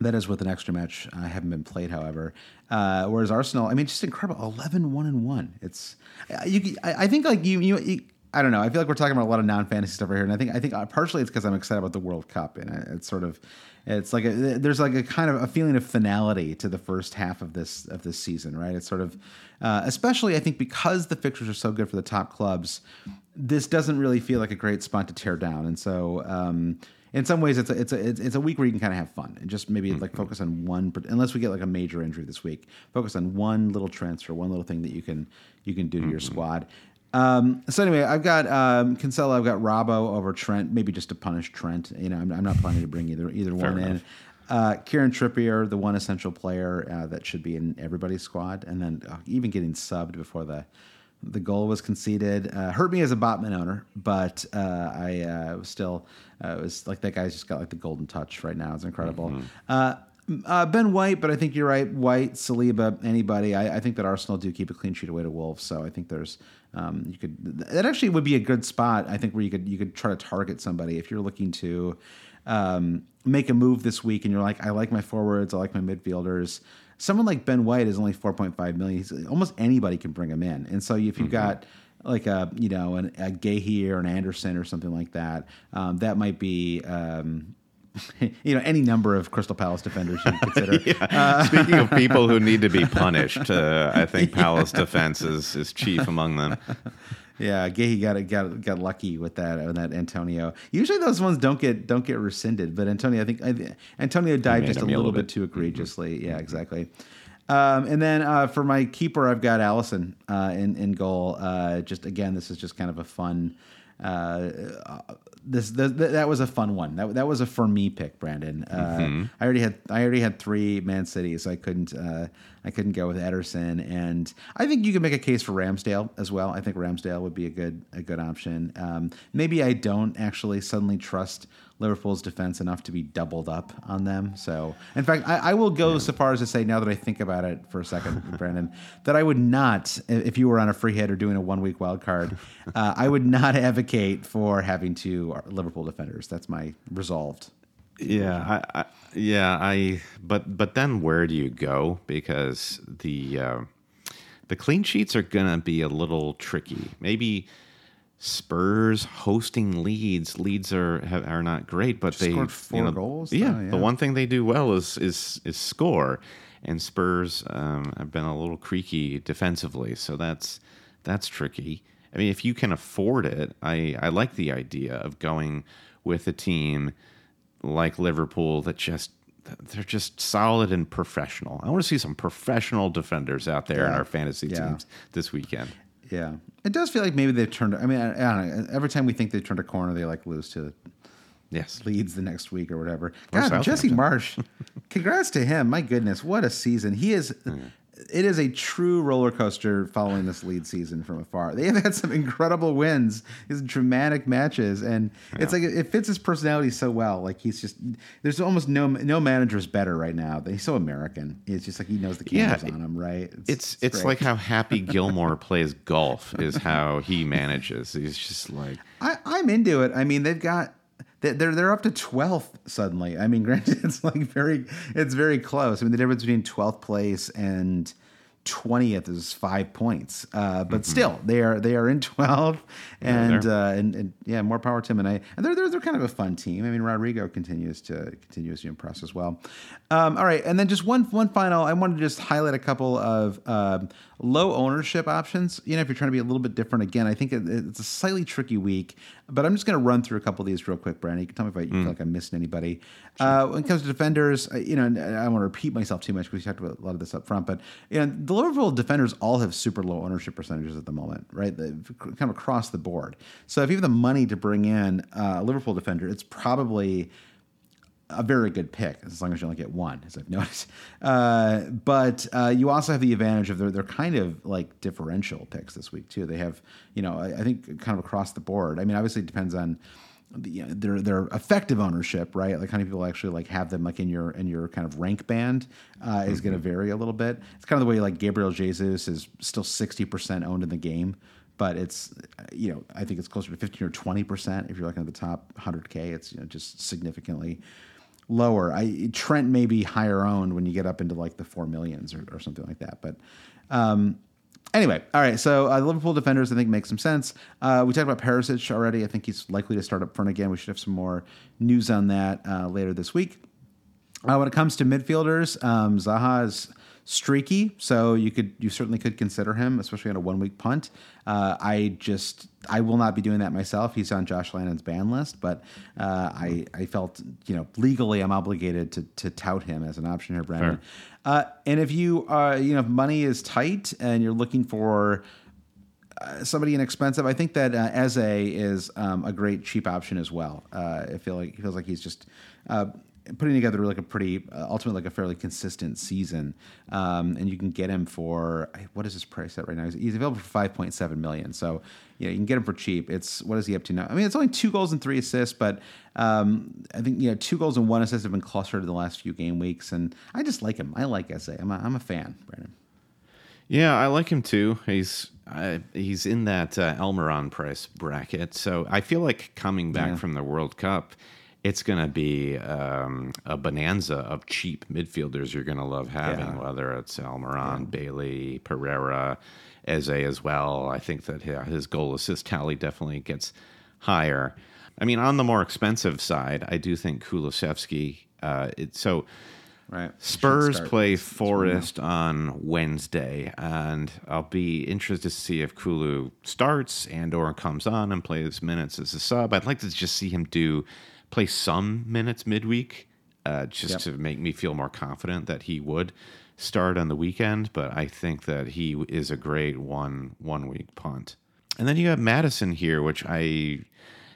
Speaker 1: That is with an extra match. I haven't been played, however. Uh, whereas Arsenal, I mean, just incredible. 11 1 and 1. It's, uh, you, I, I think like you, you, you, I don't know. I feel like we're talking about a lot of non fantasy stuff right here. And I think, I think uh, partially it's because I'm excited about the World Cup. And uh, it's sort of, it's like a, there's like a kind of a feeling of finality to the first half of this of this season, right? It's sort of, uh, especially I think because the fixtures are so good for the top clubs, this doesn't really feel like a great spot to tear down. And so, um, in some ways, it's a, it's a it's, it's a week where you can kind of have fun and just maybe like focus on one. Unless we get like a major injury this week, focus on one little transfer, one little thing that you can you can do to your squad. Um, so anyway, I've got um, Cancelo, I've got Robbo over Trent, maybe just to punish Trent. You know, I'm, I'm not planning to bring either either one in. Uh, Kieran Trippier, the one essential player uh, that should be in everybody's squad, and then uh, even getting subbed before the the goal was conceded. Uh, hurt me as a Botman owner, but uh, I uh, was still uh, it was like that guy's just got like the golden touch right now. It's incredible. Uh, uh, ben White, but I think you're right. White, Saliba, anybody. I, I think that Arsenal do keep a clean sheet away to Wolves, so I think there's um, you could that actually would be a good spot. I think where you could you could try to target somebody if you're looking to um, make a move this week and you're like, I like my forwards, I like my midfielders. Someone like Ben White is only 4.5 million. He's, almost anybody can bring him in. And so if you've got like a you know an, a Guéhi or an Andersen or something like that, um, that might be. Um, you know, any number of Crystal Palace defenders you consider.
Speaker 2: Speaking of people who need to be punished, uh, I think Palace defense is, is chief among them.
Speaker 1: Yeah, Guéhi got got got lucky with that with that Antonio. Usually those ones don't get don't get rescinded, but Antonio, I think I, Antonio died just a little bit
Speaker 2: bit.
Speaker 1: too egregiously. Yeah, exactly. Um, and then uh, for my keeper, I've got Alisson uh, in in goal. Uh, just again, this is just kind of a fun. Uh, uh, this, this that was a fun one. That that was a for me pick, Brandon. Uh, I already had I already had three Man City, so I couldn't uh, I couldn't go with Ederson, and I think you can make a case for Ramsdale as well. I think Ramsdale would be a good a good option. Um, maybe I don't actually suddenly trust Liverpool's defense enough to be doubled up on them. So, in fact, I, I will go so far as to say, now that I think about it for a second, Brandon, that I would not, if you were on a free hit or doing a one week wild card, uh, I would not advocate for having two Liverpool defenders. That's my resolved.
Speaker 2: Yeah, I, I, yeah, I. But but then where do you go? Because the uh, the clean sheets are gonna be a little tricky. Maybe Spurs hosting Leeds. Leeds are have, are not great, but they
Speaker 1: scored four
Speaker 2: you know,
Speaker 1: goals,
Speaker 2: Yeah,
Speaker 1: yeah.
Speaker 2: the one thing they do well is is is score, and Spurs um, have been a little creaky defensively, so that's that's tricky. I mean, if you can afford it, I I like the idea of going with a team like Liverpool that just they're just solid and professional. I want to see some professional defenders out there in our fantasy
Speaker 1: Yeah.
Speaker 2: teams this weekend.
Speaker 1: Yeah, it does feel like maybe they've turned. I mean, I, I don't know. Every time we think they've turned a corner, they like lose to
Speaker 2: Yes.
Speaker 1: Leeds the next week or whatever. God,
Speaker 2: Southampton.
Speaker 1: Jesse Marsch, congrats to him. My goodness, what a season. He is it is a true roller coaster following this lead season from afar. They have had some incredible wins, these dramatic matches, and it's like it fits his personality so well. Like he's just there's almost no no manager is better right now. He's so American. It's just like he knows the
Speaker 2: Yeah,
Speaker 1: cameras on him, right?
Speaker 2: It's it's
Speaker 1: great.
Speaker 2: like how Happy Gilmore plays golf is how he manages. He's just like
Speaker 1: I, I'm into it. I mean, they've got they- they're they're up to twelfth suddenly. I mean, granted, it's like very it's very close. I mean, the difference between twelfth place and twentieth is five points, uh, but still they are they are in twelfth, and, uh, and and yeah, more power to them. And I and they're, they're they're kind of a fun team. I mean, Rodrigo continues to continues to impress as well. Um, all right, and then just one one final. I wanted to just highlight a couple of um, low ownership options. You know, if you're trying to be a little bit different, again, I think it, it's a slightly tricky week, but I'm just going to run through a couple of these real quick, Brandon. You can tell me if I feel like I'm missing anybody. Uh, when it comes to defenders, you know, and I don't want to repeat myself too much because we talked about a lot of this up front, but you know, the Liverpool defenders all have super low ownership percentages at the moment, right? The, kind of across the board. So if you have the money to bring in uh, a Liverpool defender, it's probably a very good pick as long as you only get one, as I've noticed. Uh, but uh, you also have the advantage of they're, they're kind of like differential picks this week too. They have, you know, I, I think kind of across the board. I mean, obviously it depends on the, you know, their their effective ownership, right? Like how many people actually like have them like in your in your kind of rank band uh, is going to vary a little bit. It's kind of the way like Gabriel Jesus is still sixty percent owned in the game, but it's you know I think it's closer to fifteen or twenty percent if you're looking at the top hundred k. It's you know just significantly lower. I Trent may be higher owned when you get up into like the four millions or, or something like that, but. Um, Anyway, all right. So uh, Liverpool defenders, I think, make some sense. Uh, we talked about Perisic already. I think he's likely to start up front again. We should have some more news on that uh, later this week. Uh, when it comes to midfielders, um, Zaha is streaky, so you could you certainly could consider him, especially on a one week punt. Uh, I just I will not be doing that myself. He's on Josh Lannon's ban list, but uh, I I felt you know legally I'm obligated to to tout him as an option here, Brandon. Uh, and if you uh you know if money is tight and you're looking for uh, somebody inexpensive. I think that uh, Eze is um, a great cheap option as well. Uh, I feel like he feels like he's just uh, putting together like a pretty, uh, ultimately like a fairly consistent season, um, and you can get him for what is his price at right now? He's, he's available for five point seven million. So you know you can get him for cheap. It's what is he up to now? I mean, it's only two goals and three assists, but um, I think you know two goals and one assist have been clustered in the last few game weeks, and I just like him. I like Eze. I'm a, I'm a fan, Brandon.
Speaker 2: Yeah, I like him too. He's uh, he's in that uh, Almiron price bracket, so I feel like coming back
Speaker 1: Yeah.
Speaker 2: from the World Cup, it's going to be um, a bonanza of cheap midfielders you're going to love having,
Speaker 1: Yeah.
Speaker 2: whether it's Almiron, Bailey, Pereira, Eze as well. I think that his goal assist tally definitely gets higher. I mean, on the more expensive side, I do think Kulusevski. Uh, it, so
Speaker 1: Right.
Speaker 2: Spurs play Forest on Wednesday, and I'll be interested to see if Kulu starts and or comes on and plays minutes as a sub. I'd like to just see him do play some minutes midweek, uh, just
Speaker 1: Yep.
Speaker 2: to make me feel more confident that he would start on the weekend. But I think that he is a great one one week punt. And then you have Maddison here, which I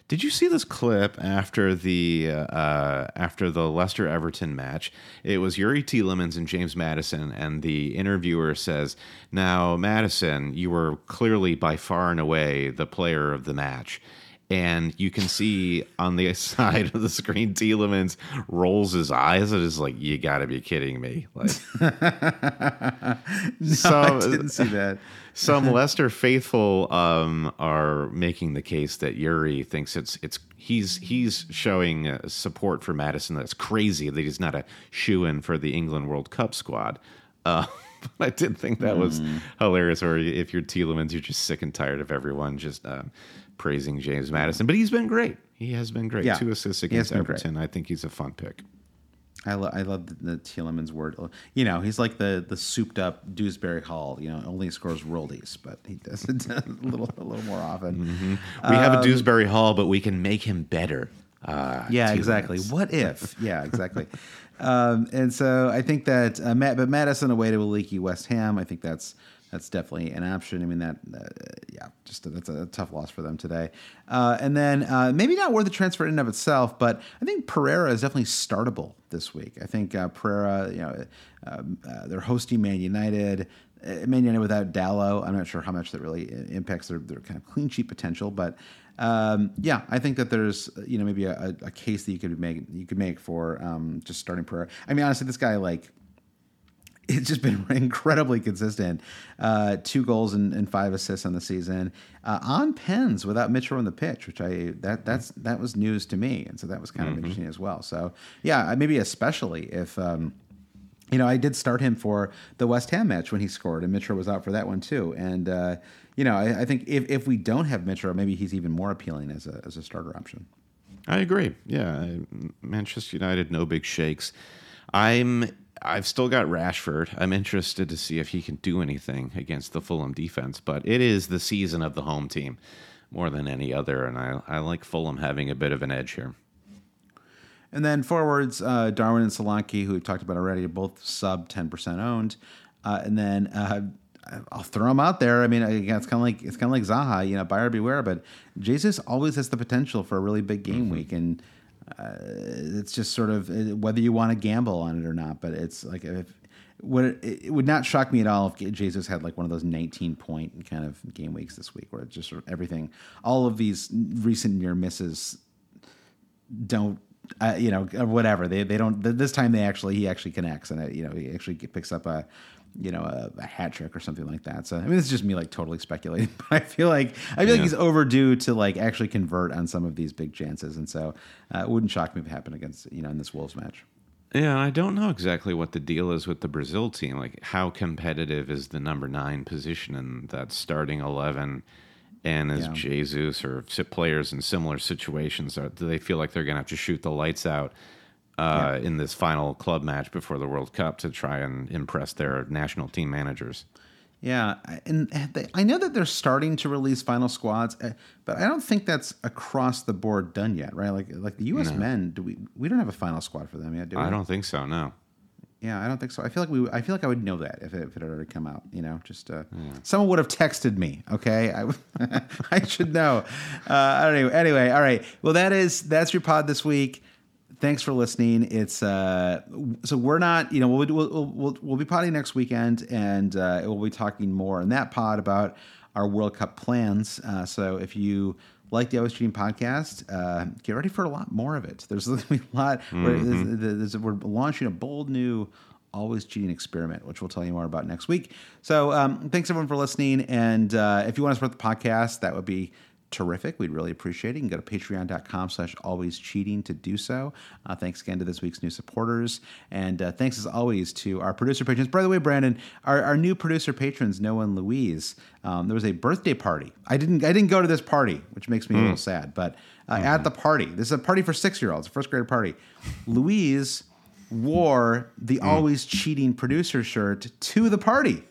Speaker 2: did you see this clip after the uh, after the Leicester Everton match? It was Youri Tielemans and James Maddison, and the interviewer says, "Now, Maddison, you were clearly by far and away the player of the match." And you can see on the side of the screen, Tielemans rolls his eyes and is like, "You got to be kidding me!" Like,
Speaker 1: No, I didn't see that.
Speaker 2: some Leicester faithful um, are making the case that Youri thinks it's it's he's he's showing uh, support for Maddison. That's crazy that he's not a shoe in for the England World Cup squad. Uh, but I did think that was hilarious. Or if you're Tielemans, you're just sick and tired of everyone just um, praising James Maddison. But he's been great. He has been great.
Speaker 1: Yeah.
Speaker 2: Two assists against
Speaker 1: been great.
Speaker 2: Everton. I think he's a fun pick.
Speaker 1: I, lo- I love the, the Tielemans word. You know, he's like the the souped up Dewsbury Hall. You know, only scores rollies, but he does it a little a little more often.
Speaker 2: We have a Dewsbury Hall, but we can make him better. Uh,
Speaker 1: Yeah, exactly. What if? Yeah, exactly. um, and so I think that, uh, Matt, but Maddison away to a leaky West Ham. I think that's that's definitely an option. I mean that, uh, yeah, just a, that's a tough loss for them today. Uh, and then uh, maybe not worth the transfer in and of itself, but I think Pereira is definitely startable this week. I think uh, Pereira, you know, um, uh, they're hosting Man United. Uh, Man United without Dalot, I'm not sure how much that really impacts their, their kind of clean sheet potential, but um, yeah, I think that there's you know maybe a, a, a case that you could make you could make for um, just starting Pereira. I mean, honestly, this guy like it's just been incredibly consistent. Uh, two goals and, and five assists on the season uh, on pens without Mitchell on the pitch, which I that that's that was news to me, and so that was kind of interesting as well. So yeah, maybe especially if. Um, you know, I did start him for the West Ham match when he scored, and Mitchell was out for that one too. And uh, you know, I, I think if, if we don't have Mitchell, maybe he's even more appealing as a as a starter option.
Speaker 2: I agree. Yeah, Manchester United, no big shakes. I'm. I've still got Rashford. I'm interested to see if he can do anything against the Fulham defense, but it is the season of the home team more than any other, and I, I like Fulham having a bit of an edge here.
Speaker 1: And then forwards, uh, Darwin and Solanke, who we've talked about already, are both sub ten percent owned. Uh, and then uh, I'll throw them out there. I mean, again, it's kind of like it's kind of like Zaha, you know, buyer beware. But Jesus always has the potential for a really big game week, and uh, it's just sort of uh, whether you want to gamble on it or not. But it's like if would it, it would not shock me at all if Jesus had like one of those 19 point kind of game weeks this week, where it's just sort of everything, all of these recent near misses don't. Uh, you know, whatever they they don't. This time they actually he actually connects and it, you know he actually picks up a you know, a, a, hat trick or something like that. So I mean, it's just me like totally speculating, but I feel like I feel yeah. like he's overdue to like actually convert on some of these big chances, and so uh, it wouldn't shock me if it happened against you know in this Wolves match.
Speaker 2: Yeah, I don't know exactly what the deal is with the Brazil team. Like, how competitive is the number nine position in that starting eleven? And as yeah. Jesus or players in similar situations? Are, do they feel like they're going to have to shoot the lights out uh, yeah. in this final club match before the World Cup to try and impress their national team managers?
Speaker 1: Yeah, and they, I know that they're starting to release final squads, eh, but I don't think that's across the board done yet, right? Like like the U.S. No. men, do we we don't have a final squad for them yet? Do we?
Speaker 2: I don't think so. No.
Speaker 1: Yeah, I don't think so. I feel like we. I feel like I would know that if it, if it had already come out. You know, just uh, yeah. someone would have texted me. Okay, I I should know. Uh, I don't know. Anyway, all right. Well, that is that's your pod this week thanks for listening. It's uh, so we're not, you know, we'll we'll we'll, we'll be potting next weekend, and uh, we'll be talking more in that pod about our World Cup plans. Uh, so if you like the Always Cheating podcast, uh, get ready for a lot more of it. There's going to be a lot. Mm-hmm. We're, there's, there's, we're launching a bold new always cheating experiment, which we'll tell you more about next week. So um, thanks everyone for listening. And uh, if you want to support the podcast, that would be terrific. We'd really appreciate it. You can go to patreon.com slash always cheating to do so. Uh, thanks again to this week's new supporters. And uh, thanks as always to our producer patrons. By the way, Brandon, our, our new producer patrons, Noah and Louise, um, there was a birthday party. I didn't I didn't go to this party, which makes me mm. a little sad. But uh, mm-hmm. at the party, this is a party for six year olds, first grade party. Louise wore the mm. always cheating producer shirt to the party.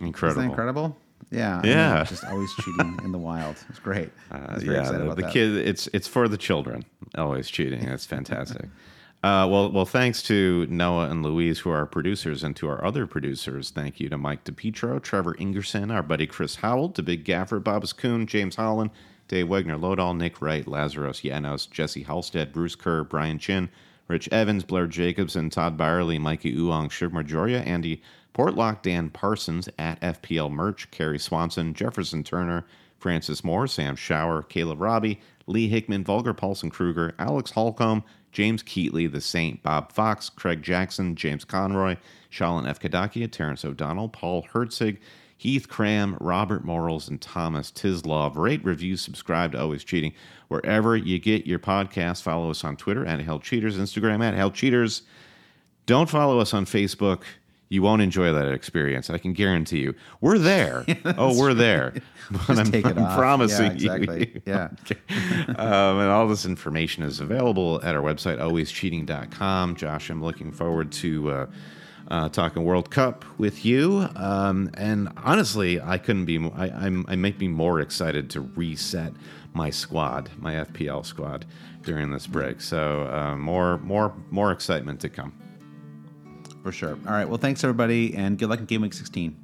Speaker 2: Incredible.
Speaker 1: Isn't that incredible? Yeah,
Speaker 2: yeah.
Speaker 1: Just always cheating in the wild. It's great.
Speaker 2: Uh, yeah, the, the kid. It's it's for the children. Always cheating. That's fantastic. Uh, well, well, thanks to Noah and Louise, who are our producers, and to our other producers. Thank you to Mike DePietro, Trevor Ingerson, our buddy Chris Howell, to Big Gaffer, Babas Kuhn, James Holland, Dave Wegner, Lodal, Nick Wright, Lazarus Yanos, Jesse Halstead, Bruce Kerr, Brian Chin, Rich Evans, Blair Jacobson, Todd Byerly, Mikey Uong, Shiv Marjoria, Andy Portlock, Dan Parsons at FPL Merch, Kerry Swanson, Jefferson Turner, Francis Moore, Sam Shower, Caleb Robbie, Lee Hickman, Vulgar Paulson Kruger, Alex Holcomb, James Keatley, The Saint, Bob Fox, Craig Jackson, James Conroy, Shalin F. Kadakia, Terrence O'Donnell, Paul Hertzig, Heath Cram, Robert Morals, and Thomas Tislov. Rate, review, subscribe to Always Cheating wherever you get your podcast. Follow us on Twitter at Hell Cheaters, Instagram at Hell Cheaters. Don't follow us on Facebook you won't enjoy that experience. I can guarantee you. We're there. oh, we're there.
Speaker 1: But I'm, I'm
Speaker 2: promising
Speaker 1: yeah, exactly.
Speaker 2: you.
Speaker 1: Yeah.
Speaker 2: um, and all this information is available at our website, alwayscheating.com. Josh, I'm looking forward to uh, uh, talking World Cup with you. Um, and honestly, I couldn't be. I, I'm, I might be more excited to reset my squad, my FPL squad, during this break. So uh, more, more, more excitement to come
Speaker 1: for sure. All right. Well, thanks everybody, and good luck in Game Week 16.